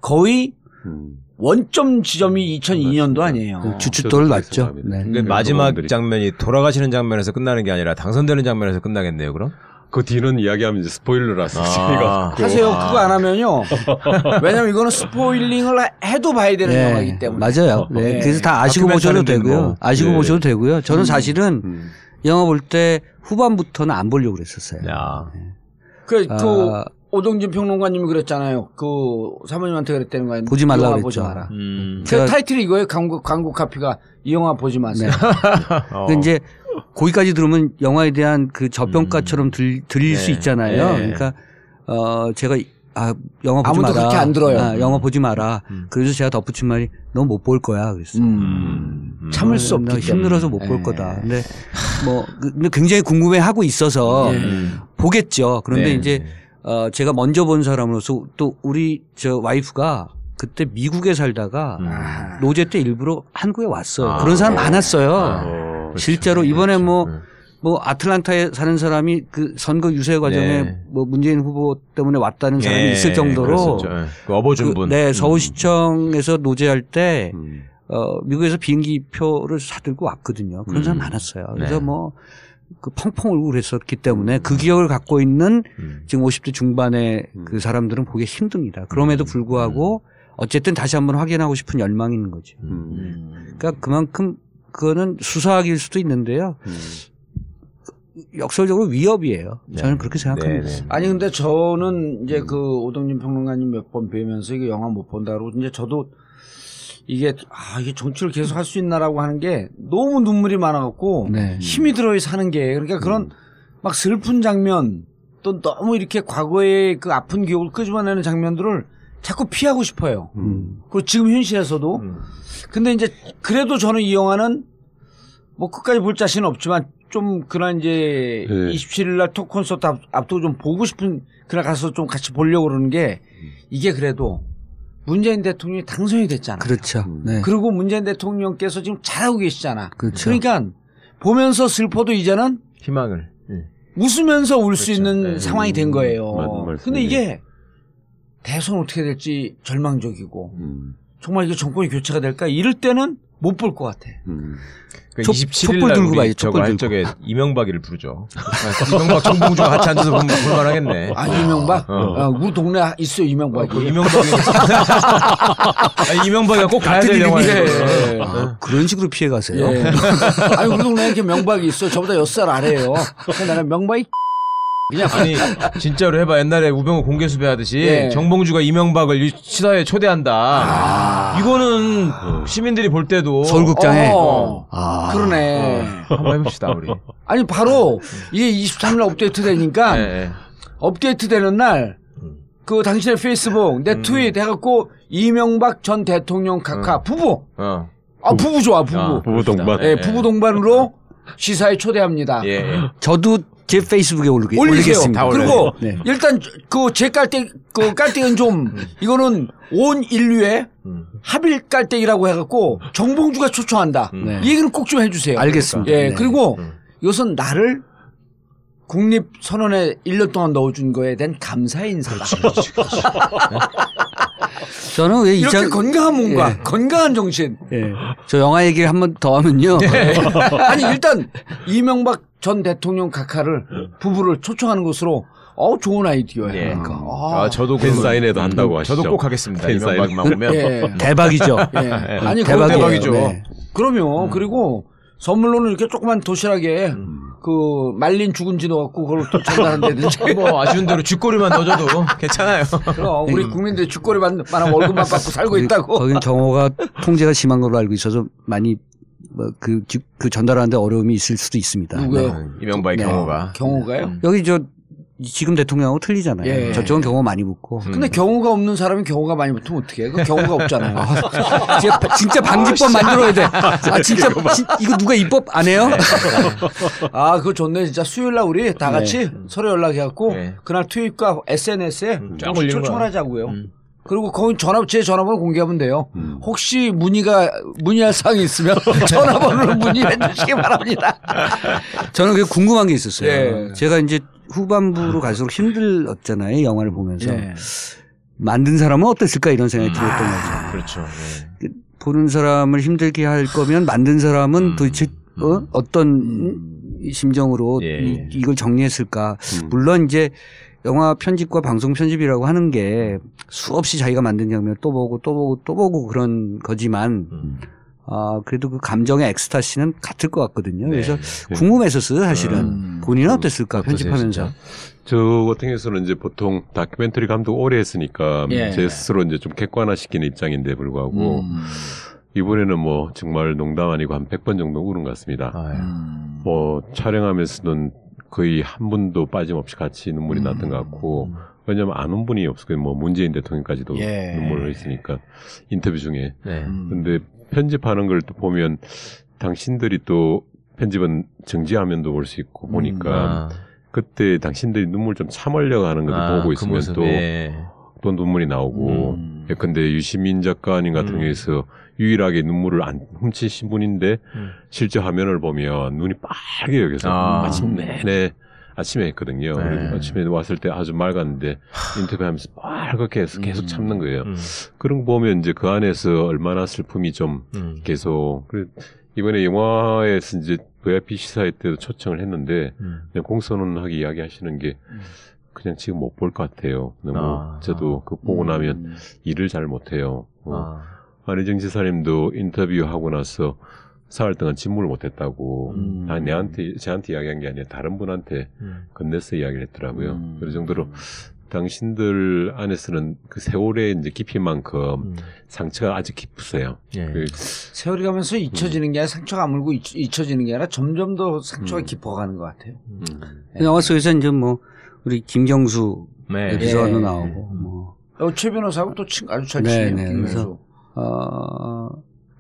거의 음. 원점 지점이 2002년도 아니에요. 그 주춧돌 저도 맞죠. 네. 근데 그 마지막 장면이 돌아가시는 장면에서 끝나는 게 아니라 당선되는 장면에서 끝나겠네요, 그럼? 그 뒤는 이야기하면 이제 스포일러라서 아. 재미가 없고. 하세요. 아. 그거 안 하면요. [laughs] 왜냐면 이거는 스포일링을 해도 봐야 되는 네. 영화이기 때문에. 맞아요. 네. 네. 그래서 다 아시고 보셔도 되고요. 뭐. 아시고 네. 보셔도 되고요. 저는 사실은 음. 영화 볼 때 후반부터는 안 보려고 그랬었어요. 야. 그, 그 아, 오동진 평론가님이 그랬잖아요. 그 사모님한테 그랬다는 거예요. 보지 말라 영화 그랬죠. 보지 마라. 음. 그 제가- 타이틀이 이거예요. 광고 광고 카피가 이 영화 보지 마세요. [laughs] 어. 그 이제 거기까지 들으면 영화에 대한 그 저평가처럼 들, 들릴 수 네. 있잖아요. 네. 그러니까 어 제가 이- 아 영화 보지 아무도 마라. 그렇게 안 들어요. 아, 영화 보지 마라. 음. 그래서 제가 덧붙인 말이 너 못 볼 거야. 그랬어요. 음. 음. 참을 수 어, 없기. 힘들어서 못볼 네. 거다. 근데 뭐 그- 근데 굉장히 궁금해 하고 있어서 음. 보겠죠. 그런데 네. 이제 어 제가 먼저 본 사람으로서 또 우리 저 와이프가 그때 미국에 살다가 음. 아. 노제 때 일부러 한국에 왔어요. 아. 그런 사람 많았어요. 어. 실제로 이번에 뭐, 음. 뭐 아틀란타에 사는 사람이 그 선거 유세 과정에 네. 뭐 문재인 후보 때문에 왔다는 사람이 예, 있을 정도로. 예. 그 업어준 그, 분. 네, 서울시청에서 노제할 때 음. 어, 미국에서 비행기 표를 사들고 왔거든요. 그런 사람 음. 많았어요. 그래서 네. 뭐, 그 펑펑 울고 그랬었기 때문에 그 기억을 갖고 있는 음. 지금 50대 중반의 음. 그 사람들은 보기 힘듭니다. 그럼에도 불구하고 어쨌든 다시 한번 확인하고 싶은 열망이 있는 거죠. 음. 그러니까 그만큼 그거는 수사학일 수도 있는데요. 음. 역설적으로 위협이에요. 저는 네. 그렇게 생각합니다. 네, 네. 아니 근데 저는 이제 그 오동진 평론가님 몇 번 뵈면서 이게 영화 못 본다고 이제 저도 이게 아 이게 정치를 계속 할 수 있나라고 하는 게 너무 눈물이 많아갖고 네. 힘이 들어야 사는 게 그러니까 그런 막 슬픈 장면 또 너무 이렇게 과거의 그 아픈 기억을 끄집어내는 장면들을 자꾸 피하고 싶어요. 음. 그리고 지금 현실에서도 음. 근데 이제 그래도 저는 이 영화는 뭐 끝까지 볼 자신은 없지만 좀 그날 이제 네. 27일 날톡 콘서트 앞, 앞두고 좀 보고 싶은 그날 가서 좀 같이 보려고 그러는 게 이게 그래도 문재인 대통령이 당선이 됐잖아. 그렇죠. 네. 그리고 문재인 대통령께서 지금 잘하고 계시잖아. 그렇죠. 그러니까 보면서 슬퍼도 이제는 희망을. 예. 웃으면서 울수 그렇죠. 있는 네. 상황이 된 거예요. 맞는 말씀이에요. 근데 이게 대선 어떻게 될지 절망적이고 음. 정말 이게 정권이 교체가 될까 이럴 때는 못 볼 것 같아. 음. 그 촛- 27일 촛불 날 들고 우리 가야지, 저거 촛불 할 들고. 적에 이명박이를 부르죠. [laughs] 이명박 정봉주가 같이 앉아서 보면 볼만하겠네. [laughs] 아 이명박? 어. 어, 우리 동네 있어요 이명박이. 그 이명박이 [laughs] 아, 이명박이가 꼭 가야 될 영화예요. 예. 아, 그런 식으로 피해 가세요. 예. 아니 우리 동네에 이렇게 명박이 있어. 저보다 6살 아래예요. 나는 명박이 그냥 아니 진짜로 해봐 옛날에 우병우 공개 수배하듯이 예. 정봉주가 이명박을 이 시사회에 초대한다. 이거는 시민들이 볼 때도 서울극장에. 어, 아. 그러네. 한번 해봅시다 우리. 아니 바로 이게 23일 업데이트 되니까 예, 예. 업데이트 되는 날 그 당신의 페이스북 내 트윗 해갖고 이명박 전 대통령 카카 부부 어. 아 부부 좋아 부부 아, 부부 동반. 예 부부 동반으로 시사에 초대합니다. 예, 예. 저도 제 페이스북에 올리겠, 올리세요. 올리겠습니다. 그리고 네. 일단 그 제 깔때 그 깔때는 좀 이거는 온 인류의 음. 합일 깔때기라고 해갖고 정봉주가 초청한다. 음. 네. 이 얘기는 꼭 좀 해주세요. 알겠습니다. 예 네. 그리고 음. 이것은 나를 국립 선언에 1년 동안 넣어준 거에 대한 감사의 인사다. [laughs] [laughs] 저는 왜 이렇게 이장 건강한 몸과 예. 건강한 정신. 예. 저 영화 얘기를 한 번 더 하면요. [laughs] 아니 일단 이명박 전 대통령 각하를 부부를 초청하는 것으로 어 좋은 아이디어예요. 예. 그러니까. 아, 저도 팬 그러면- 사인회도 한다고 하시죠. 저도 꼭 하겠습니다. 팬 사인. 이명박만 오면. 예. [laughs] 대박이죠. 예. 아니 대박이에요. 그거 대박이죠. 네. 그러면 그리고 선물로는 이렇게 조그만 도시락에 그 말린 죽은 진호 갖고 그걸 또 전달한다든지. [laughs] 뭐 아쉬운 대로 쥐꼬리만 넣어줘도 괜찮아요. 그럼 우리 국민들이 쥐꼬리만 만한 월급만 받고 살고 거기- 있다고. 거긴 [laughs] 경호가 통제가 심한 걸로 알고 있어서 많이 뭐그 그 전달하는데 어려움이 있을 수도 있습니다. 누구요? 네. 이명박의 네. 경호가. 경호가요? 여기 저 지금 대통령하고 틀리잖아요. 예. 저쪽은 경호 많이 붙고. 근데 경호가 없는 사람이 경호가 많이 붙으면 어떻게 해? 그 경호가 없잖아요. 진짜, 진짜 방지법 만들어야 돼. 아 진짜 진- 이거 누가 입법 안 해요? 아, 그거 좋네. 진짜 수요일 날 우리 다 같이 서로 연락해갖고 네. 그날 트윗과 SNS에 쫙 올리는 초청을. 하자고요. 음. 그리고 거기 전화, 제 전화번호 공개하면 돼요. 음. 혹시 문의가, 문의할 사항이 있으면 [laughs] [laughs] 전화번호로 문의해 주시기 바랍니다. [laughs] 저는 그게 궁금한 게 있었어요. 예. 제가 이제 후반부로 갈수록 힘들었잖아요. 영화를 보면서 예. 만든 사람은 어땠을까 이런 생각이 들었던 거죠. 그렇죠. 네. 보는 사람을 힘들게 할 거면 만든 사람은 음. 도대체 어? 어떤 심정으로 예. 이, 이걸 정리했을까. 음. 물론 이제 영화 편집과 방송 편집이라고 하는 게 수없이 자기가 만든 장면을 또 보고 또 보고 또 보고 그런 거지만 음. 아 그래도 그 감정의 엑스타시는 같을 것 같거든요. 그래서 네. 궁금했었어요, 사실은. 음. 본인은 어땠을까 편집하면서. 진짜? 저 같은 경우에는 이제 보통 다큐멘터리 감독 오래 했으니까 예. 제 스스로 이제 좀 객관화시키는 입장인데 불구하고 음. 이번에는 뭐 정말 농담 아니고 한 100번 정도 울은 것 같습니다. 아, 예. 음. 뭐 촬영하면서는 거의 한 분도 빠짐없이 같이 눈물이 음. 났던 것 같고 왜냐면 아는 분이 없었거든요. 뭐 문재인 대통령까지도 예. 눈물을 했으니까 인터뷰 중에. 네. 음. 근데 편집하는 걸 또 보면 당신들이 또 편집은 정지화면도 볼 수 있고 보니까 아, 그때 당신들이 눈물 좀 참으려고 하는 것도 아, 보고 그 있으면 모습, 또, 예. 또 눈물이 나오고 음. 예컨대 유시민 작가님 같은 음. 경우에서 유일하게 눈물을 안 훔치신 분인데 음. 실제 화면을 보면 눈이 빨개 여겨서 아. 아침 내내 아침에 했거든요. 네. 그래서 아침에 왔을 때 아주 맑았는데 인터뷰하면서 빨갛게 해서 계속 음. 참는 거예요. 음. 그런 거 보면 이제 그 안에서 얼마나 슬픔이 좀 음. 계속 이번에 영화에서 이제 VIP 시사회 때도 초청을 했는데 음. 그냥 공선언하기 이야기하시는 게 그냥 지금 못 볼 것 같아요. 너무 아. 저도 그 보고 나면 음. 일을 잘 못해요. 어. 아. 안희정 지사님도 인터뷰하고 나서 사흘 동안 진물을 못했다고. 음. 아, 내한테 저한테 이야기한 게 아니라 다른 분한테 음. 건네서 이야기를 했더라고요. 음. 그 정도로 당신들 안에서는 그 세월의 이제 깊이만큼 음. 상처가 아직 깊으세요. 예. 그 세월이 가면서 잊혀지는 게 아니라 상처가 아물고 잊, 잊혀지는 게 아니라 점점 더 상처가 음. 깊어가는 것 같아요. 음. 그 영화 속에서 이제 뭐 우리 김경수 네. 에피소드도 예. 나오고 뭐 어, 최 변호사하고 또 친, 아주 잘 네, 치네요. 네. 김경수. 그래서 어,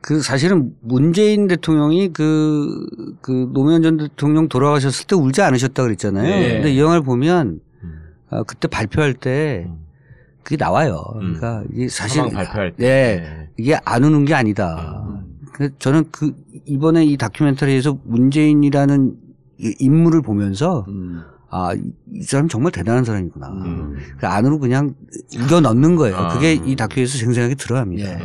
그 사실은 문재인 대통령이 그, 그 노무현 전 대통령 돌아가셨을 때 울지 않으셨다 그랬잖아요. 네. 근데 이 영화를 보면 음. 아, 그때 발표할 때 음. 그게 나와요. 음. 그러니까 이게 사실 발표할 때. 예, 이게 안 우는 게 아니다. 그 저는 그 이번에 이 다큐멘터리에서 문재인이라는 이 인물을 보면서 음. 아, 이- 이 사람 정말 대단한 사람이구나. 음. 그 안으로 그냥 우겨 넣는 거예요. 아. 그게 이 다큐에서 생생하게 들어갑니다. 예.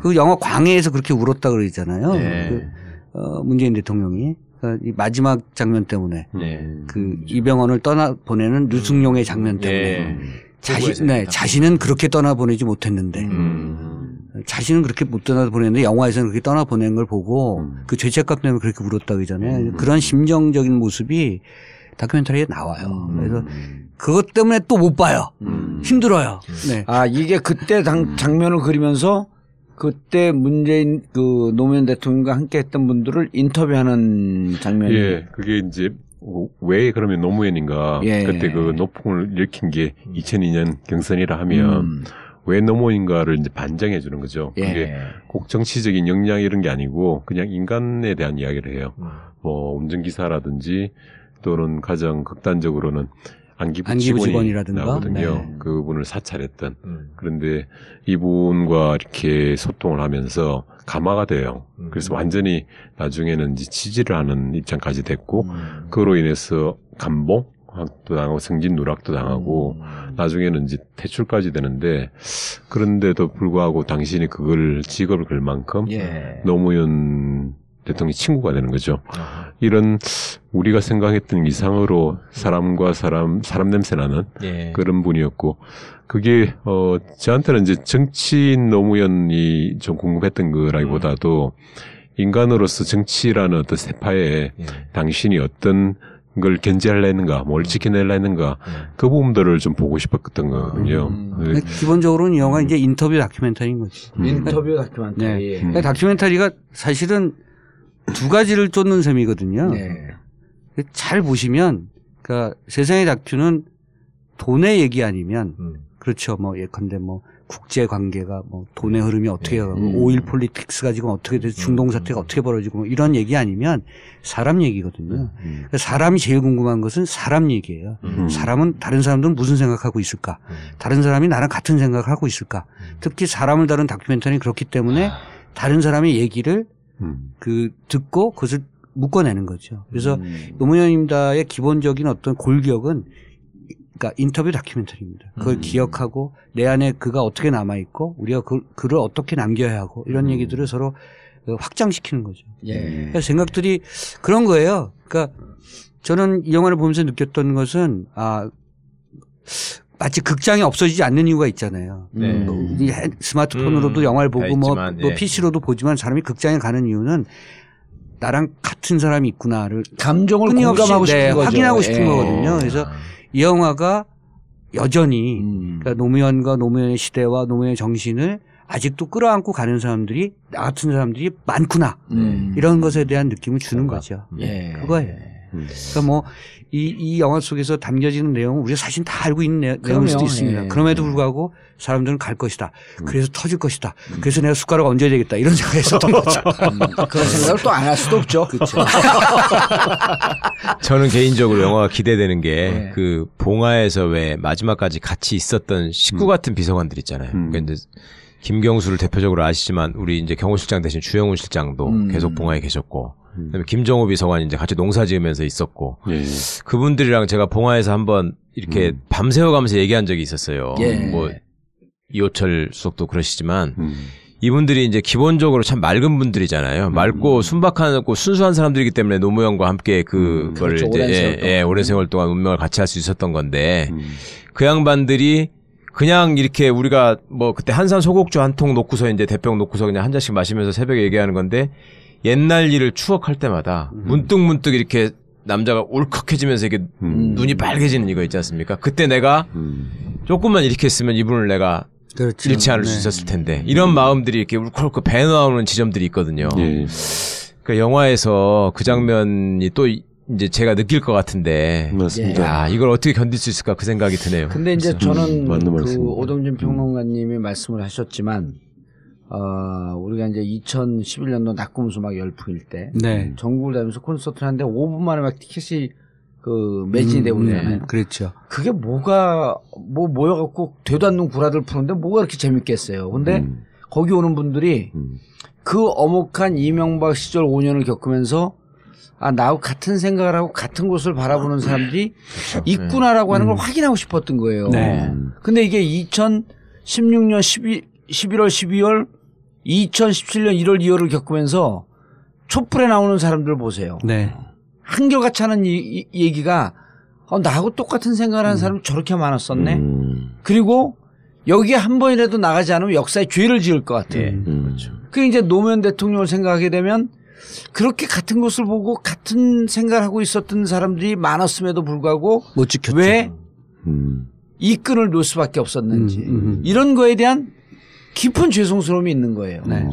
그 영화 광해에서 그렇게 울었다 그러잖아요. 네. 그, 어, 문재인 대통령이 그러니까 이 마지막 장면 때문에 네. 그 이병헌을 떠나 보내는 류승룡의 장면 때문에 예. 자신, 도구에서 네. 자신은 그렇게 떠나 보내지 못했는데 음. 자신은 그렇게 못 떠나 보냈는데 영화에서는 그렇게 떠나 보낸 걸 보고 음. 그 죄책감 때문에 그렇게 울었다 그러잖아요. 음. 그런 심정적인 모습이 다큐멘터리에 나와요. 음. 그래서 그것 때문에 또 못 봐요. 음. 힘들어요. 네. 아 이게 그때 당, 장면을 그리면서 그때 문재인 그 노무현 대통령과 함께했던 분들을 인터뷰하는 장면이 예, 그게 이제 어, 왜 그러면 노무현인가 예. 그때 그 노풍을 일으킨 게 2002년 경선이라 하면 음. 왜 노무현인가를 이제 반정해 주는 거죠. 예. 그게 꼭 정치적인 역량 이런 게 아니고 그냥 인간에 대한 이야기를 해요. 음. 뭐 운전기사라든지 또는 가장 극단적으로는 안기부, 안기부 직원이 직원이라든가? 나거든요. 네. 그분을 사찰했던 음. 그런데 이분과 이렇게 소통을 하면서 감화가 돼요. 음. 그래서 완전히 나중에는 이제 지지를 하는 입장까지 됐고 음. 그로 인해서 감봉도 당하고 승진 누락도 당하고 음. 나중에는 이제 퇴출까지 되는데 그런데도 불구하고 당신이 그걸 직업을 걸 만큼 예. 노무현 대통령이 친구가 되는 거죠. 이런 우리가 생각했던 이상으로 사람과 사람 사람 냄새 나는 예. 그런 분이었고 그게 어 저한테는 이제 정치인 노무현이 좀 궁금했던 거라기보다도 인간으로서 정치라는 어떤 세파에 예. 당신이 어떤 걸 견제하려 했는가, 뭘 지켜내려 했는가, 그 부분들을 좀 보고 싶었던 거거든요. 음. 네. 기본적으로는 이 영화 이제 인터뷰 다큐멘터리인 거죠. 음. 인터뷰 다큐멘터리. 음. 근데 다큐멘터리가 사실은 두 가지를 쫓는 셈이거든요. 네. 잘 보시면, 그러니까 세상의 다큐는 돈의 얘기 아니면, 음. 그렇죠. 뭐 예컨대 뭐 국제 관계가 뭐 돈의 흐름이 어떻게 네. 음. oil politics가 지금 어떻게 돼서 중동 사태가 어떻게 벌어지고 뭐 이런 얘기 아니면 사람 얘기거든요. 음. 그러니까 사람이 제일 궁금한 것은 사람 얘기예요. 음. 사람은 다른 사람들은 무슨 생각하고 있을까? 음. 다른 사람이 나랑 같은 생각을 하고 있을까? 음. 특히 사람을 다룬 다큐멘터리는 그렇기 때문에 다른 사람의 얘기를 음. 그 듣고 그것을 묶어내는 거죠. 그래서 음. 노무현입니다의 기본적인 어떤 골격은 그러니까 인터뷰 다큐멘터리입니다. 그걸 음. 기억하고 내 안에 그가 어떻게 남아 있고 우리가 그, 그를 어떻게 남겨야 하고 이런 음. 얘기들을 서로 어, 확장시키는 거죠. 예. 생각들이 그런 거예요. 그러니까 저는 이 영화를 보면서 느꼈던 것은 아 마치 극장이 없어지지 않는 이유가 있잖아요. 네. 뭐 스마트폰으로도 음, 영화를 다 보고 뭐, 있지만, 뭐 예. PC로도 보지만 사람이 극장에 가는 이유는 나랑 같은 사람이 있구나를 감정을 끊임없이 공감하고 싶은 네, 거죠. 확인하고 싶은 예. 거거든요. 그래서 이 영화가 여전히 음. 그러니까 노무현과 노무현의 시대와 노무현의 정신을 아직도 끌어안고 가는 사람들이 나 같은 사람들이 많구나 음. 이런 것에 대한 느낌을 주는 뭔가. 거죠. 예. 그거예요. 음. 그러니까 뭐 이 이 영화 속에서 담겨지는 내용은 우리가 사실 다 알고 있는 내, 내용일 수도 그럼요. 있습니다. 예. 그럼에도 불구하고 사람들은 갈 것이다. 음. 그래서 터질 것이다. 그래서 내가 숟가락 얹어야 되겠다. 이런 생각했었던 거죠. [laughs] 음, 그런 생각을 또 안 할 수도 없죠. 그렇죠. [laughs] 저는 개인적으로 영화가 기대되는 게 네. 그 봉화에서 왜 마지막까지 같이 있었던 식구 같은 비서관들 있잖아요. 음. 그러니까 이제 김경수를 대표적으로 아시지만 우리 이제 경호 실장 대신 주영훈 실장도 음. 계속 봉화에 계셨고 음. 그다음에 김정호 비서관이 이제 같이 농사 지으면서 있었고 예. 그분들이랑 제가 봉화에서 한번 이렇게 음. 밤새워 가면서 얘기한 적이 있었어요. 예. 뭐 이호철 수석도 그러시지만 음. 이분들이 이제 기본적으로 참 맑은 분들이잖아요. 맑고 순박하고 순수한 사람들이기 때문에 노무현과 함께 그걸 그렇죠. 이제 오랜 예. 예, 오랜 세월 동안 운명을 같이 할 수 있었던 건데 음. 그 양반들이 그냥 이렇게 우리가 뭐 그때 한산 소곡주 한 통 놓고서 이제 대병 놓고서 그냥 한 잔씩 마시면서 새벽에 얘기하는 건데 옛날 일을 추억할 때마다 문득 문득 이렇게 남자가 울컥해지면서 이게 음. 눈이 빨개지는 이거 있지 않습니까? 그때 내가 음. 조금만 이렇게 했으면 이분을 내가 그렇죠. 잃지 않을 수 네. 있었을 텐데 이런 마음들이 이렇게 울컥울컥 배 나오는 지점들이 있거든요. 예. 그러니까 영화에서 그 장면이 또 이- 이제 제가 느낄 것 같은데 맞습니다. 야 이걸 어떻게 견딜 수 있을까 그 생각이 드네요. 근데 이제 저는 음, 그. 오동진 평론가님이 말씀을 하셨지만 어, 우리가 이제 2011년도 낙곰수 막 열풍일 때 네. 전국을 다니면서 콘서트를 하는데 5분 만에 막 티켓이 그 매진이 되고 음, 있잖아요. 그렇죠. 그게 뭐가 뭐 모여갖고 되도 않는 구라들 푸는데 뭐가 그렇게 재밌겠어요. 근데 음, 거기 오는 분들이 음. 그 어목한 이명박 시절 5년을 겪으면서 아 나하고 같은 생각을 하고 같은 곳을 바라보는 사람들이 있구나라고 하는 걸 확인하고 싶었던 거예요. 네. 근데 이게 2016년 12, 11월 12월 2017년 1월 2월을 겪으면서 촛불에 나오는 사람들 보세요. 네. 한결같이 하는 이, 이- 얘기가 어, 나하고 똑같은 생각을 하는 사람이 저렇게 많았었네. 음, 그리고 여기에 한 번이라도 나가지 않으면 역사에 죄를 지을 것 같아. 예. 음. 그렇죠. 그 이제 노무현 대통령을 생각하게 되면 그렇게 같은 것을 보고 같은 생각을 하고 있었던 사람들이 많았음에도 불구하고 못 지켰죠. 왜이 음. 끈을 놓을 수밖에 없었는지 음, 음. 이런 거에 대한 깊은 죄송스러움이 있는 거예요. 네.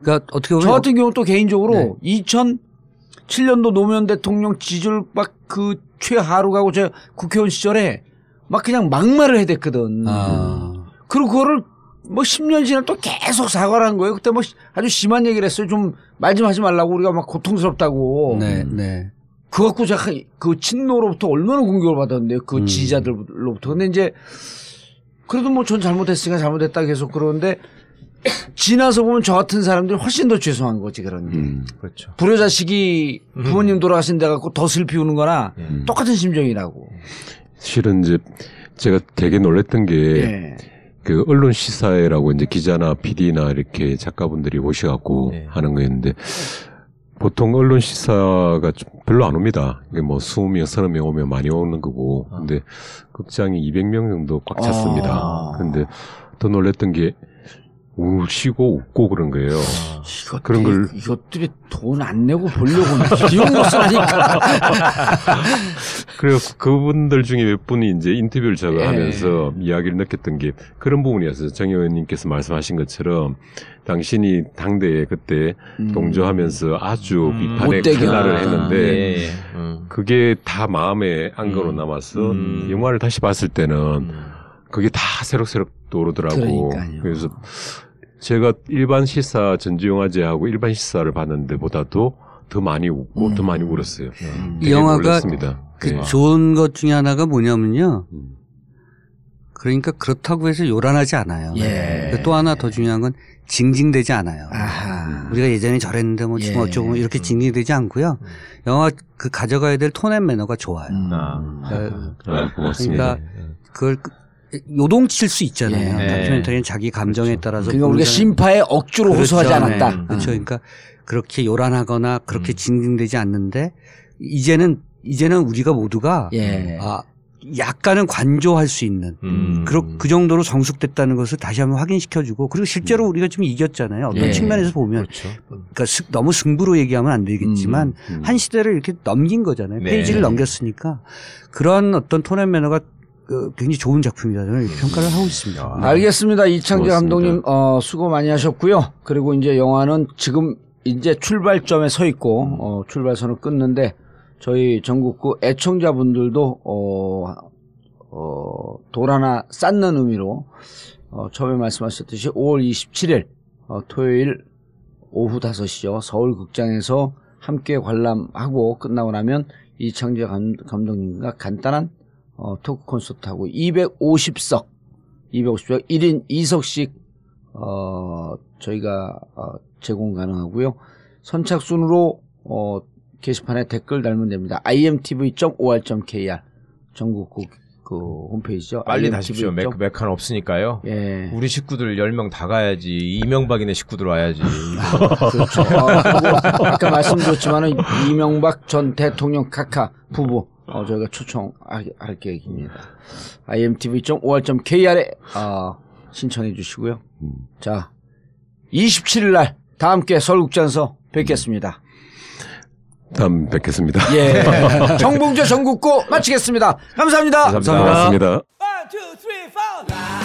그러니까 어떻게 보면 저 같은 경우 또 개인적으로 네. 2007년도 노무현 대통령 지지율 막그 최하로 가고 저 국회의원 시절에 막 그냥 막말을 해댔거든. 아. 그리고 그거를 뭐 10년 지나 또 계속 사과를 한 거예요. 그때 뭐 아주 심한 얘기를 했어요. 좀 말 좀 하지 말라고 우리가 막 고통스럽다고. 네, 네. 그거 갖고 제가 그 친노로부터 얼마나 공격을 받았는데요. 그 음. 지지자들로부터. 근데 이제 그래도 뭐 전 잘못했으니까 잘못했다 계속 그러는데 [clears throat] 지나서 보면 저 같은 사람들이 훨씬 더 죄송한 거지 그런 게. 음. 그렇죠. 불효 자식이 부모님 돌아가신 데 갖고 더 슬피 우는 거나 음. 똑같은 심정이라고. 실은 이제 제가 되게 놀랬던 게 예. 그 언론 시사회라고 이제 기자나 PD나 이렇게 작가분들이 오셔갖고 네. 하는 거였는데 보통 언론 시사가 좀 별로 안 옵니다. 이게 뭐 20명, 30명 오면 많이 오는 거고. 아. 근데 극장이 200명 정도 꽉 찼습니다. 아. 근데 더 놀랬던 게 우시고 웃고 그런 거예요. 이것들이, 그런 걸- 이것들이 돈 안 내고 보려고 비용 못 쓰니까. 그래서 그분들 중에 몇 분이 이제 인터뷰를 저거 예. 하면서 이야기를 느꼈던 게 그런 부분이었어요. 정 의원님께서 말씀하신 것처럼 당신이 당대에 그때 동조하면서 아주 음. 비판의 칼날을 아, 했는데 예, 예. 음. 그게 다 마음에 안거로 음. 남아서 음. 영화를 다시 봤을 때는 음. 그게 다 새록새록 떠오르더라고. 그러니까요. 그래서 제가 일반 시사 전주영화제하고 일반 시사를 봤는데 보다도 더 많이 웃고 음. 더 많이 울었어요. 이 되게 영화가 놀랐습니다. 그 네. 좋은 것 중에 하나가 뭐냐면요. 음. 그러니까 그렇다고 해서 요란하지 않아요. 예. 그또 하나 더 중요한 건 징징대지 않아요. 아하. 우리가 예전에 저랬는데 뭐 지금 예. 어쩌고 이렇게 징징대지 않고요. 영화 그 가져가야 될 tone and manner가 좋아요. 음. 아. 그러니까 아, 고맙습니다. 그러니까 그걸 그- 요동칠 수 있잖아요. 예. 다큐멘터리는 자기 감정에 따라서 그러니까 우리가 신파에 억지로 그렇죠. 호소하지 네. 않았다. 그렇죠. 어. 그러니까 그렇게 요란하거나 그렇게 음. 징징대지 않는데 이제는 이제는 우리가 모두가 예. 아 약간은 관조할 수 있는 음. 그렇 그 정도로 성숙됐다는 것을 다시 한번 확인시켜주고 그리고 실제로 우리가 지금 이겼잖아요. 어떤 예. 측면에서 보면 그렇죠. 그러니까 스- 너무 승부로 얘기하면 안 되겠지만 음. 한 시대를 이렇게 넘긴 거잖아요. 네. 페이지를 넘겼으니까 그런 어떤 톤앤 매너가 그 굉장히 좋은 작품이다 저는 평가를 하고 있습니다. 네. 알겠습니다. 이창재. 감독님 어, 수고 많이 하셨고요. 그리고 이제 영화는 지금 이제 출발점에 서 있고 어, 출발선을 끊는데 저희 전국구 애청자분들도 어, 어, 돌 하나 쌓는 의미로 어, 처음에 말씀하셨듯이 5월 27일 어, 토요일 오후 5시요 서울 극장에서 함께 관람하고 끝나고 나면 이창재 감, 감독님과 간단한 어, 토크 콘서트하고 250석 250석 1인 2석씩 어, 저희가 어, 제공 가능하고요. 선착순으로 어, 게시판에 댓글 달면 됩니다. imtv.or.kr 전국구 그 홈페이지죠. 빨리. 다십시오. 맥, 맥한 없으니까요. 예. 우리 식구들 10명 다 가야지. 이명박이네 식구들 와야지. 그렇죠. 어, 아까 말씀드렸지만은 이명박 전 대통령 카카 부부 어, 저희가 초청할 할 계획입니다. imtv.or.kr에 어, 신청해 주시고요. 음. 자, 27일 날 다 함께 서울국장에서 뵙겠습니다. 다음 뵙겠습니다. 예. [laughs] 정봉주 전국구 마치겠습니다 감사합니다. 감사합니다. 고맙습니다. One, two, three.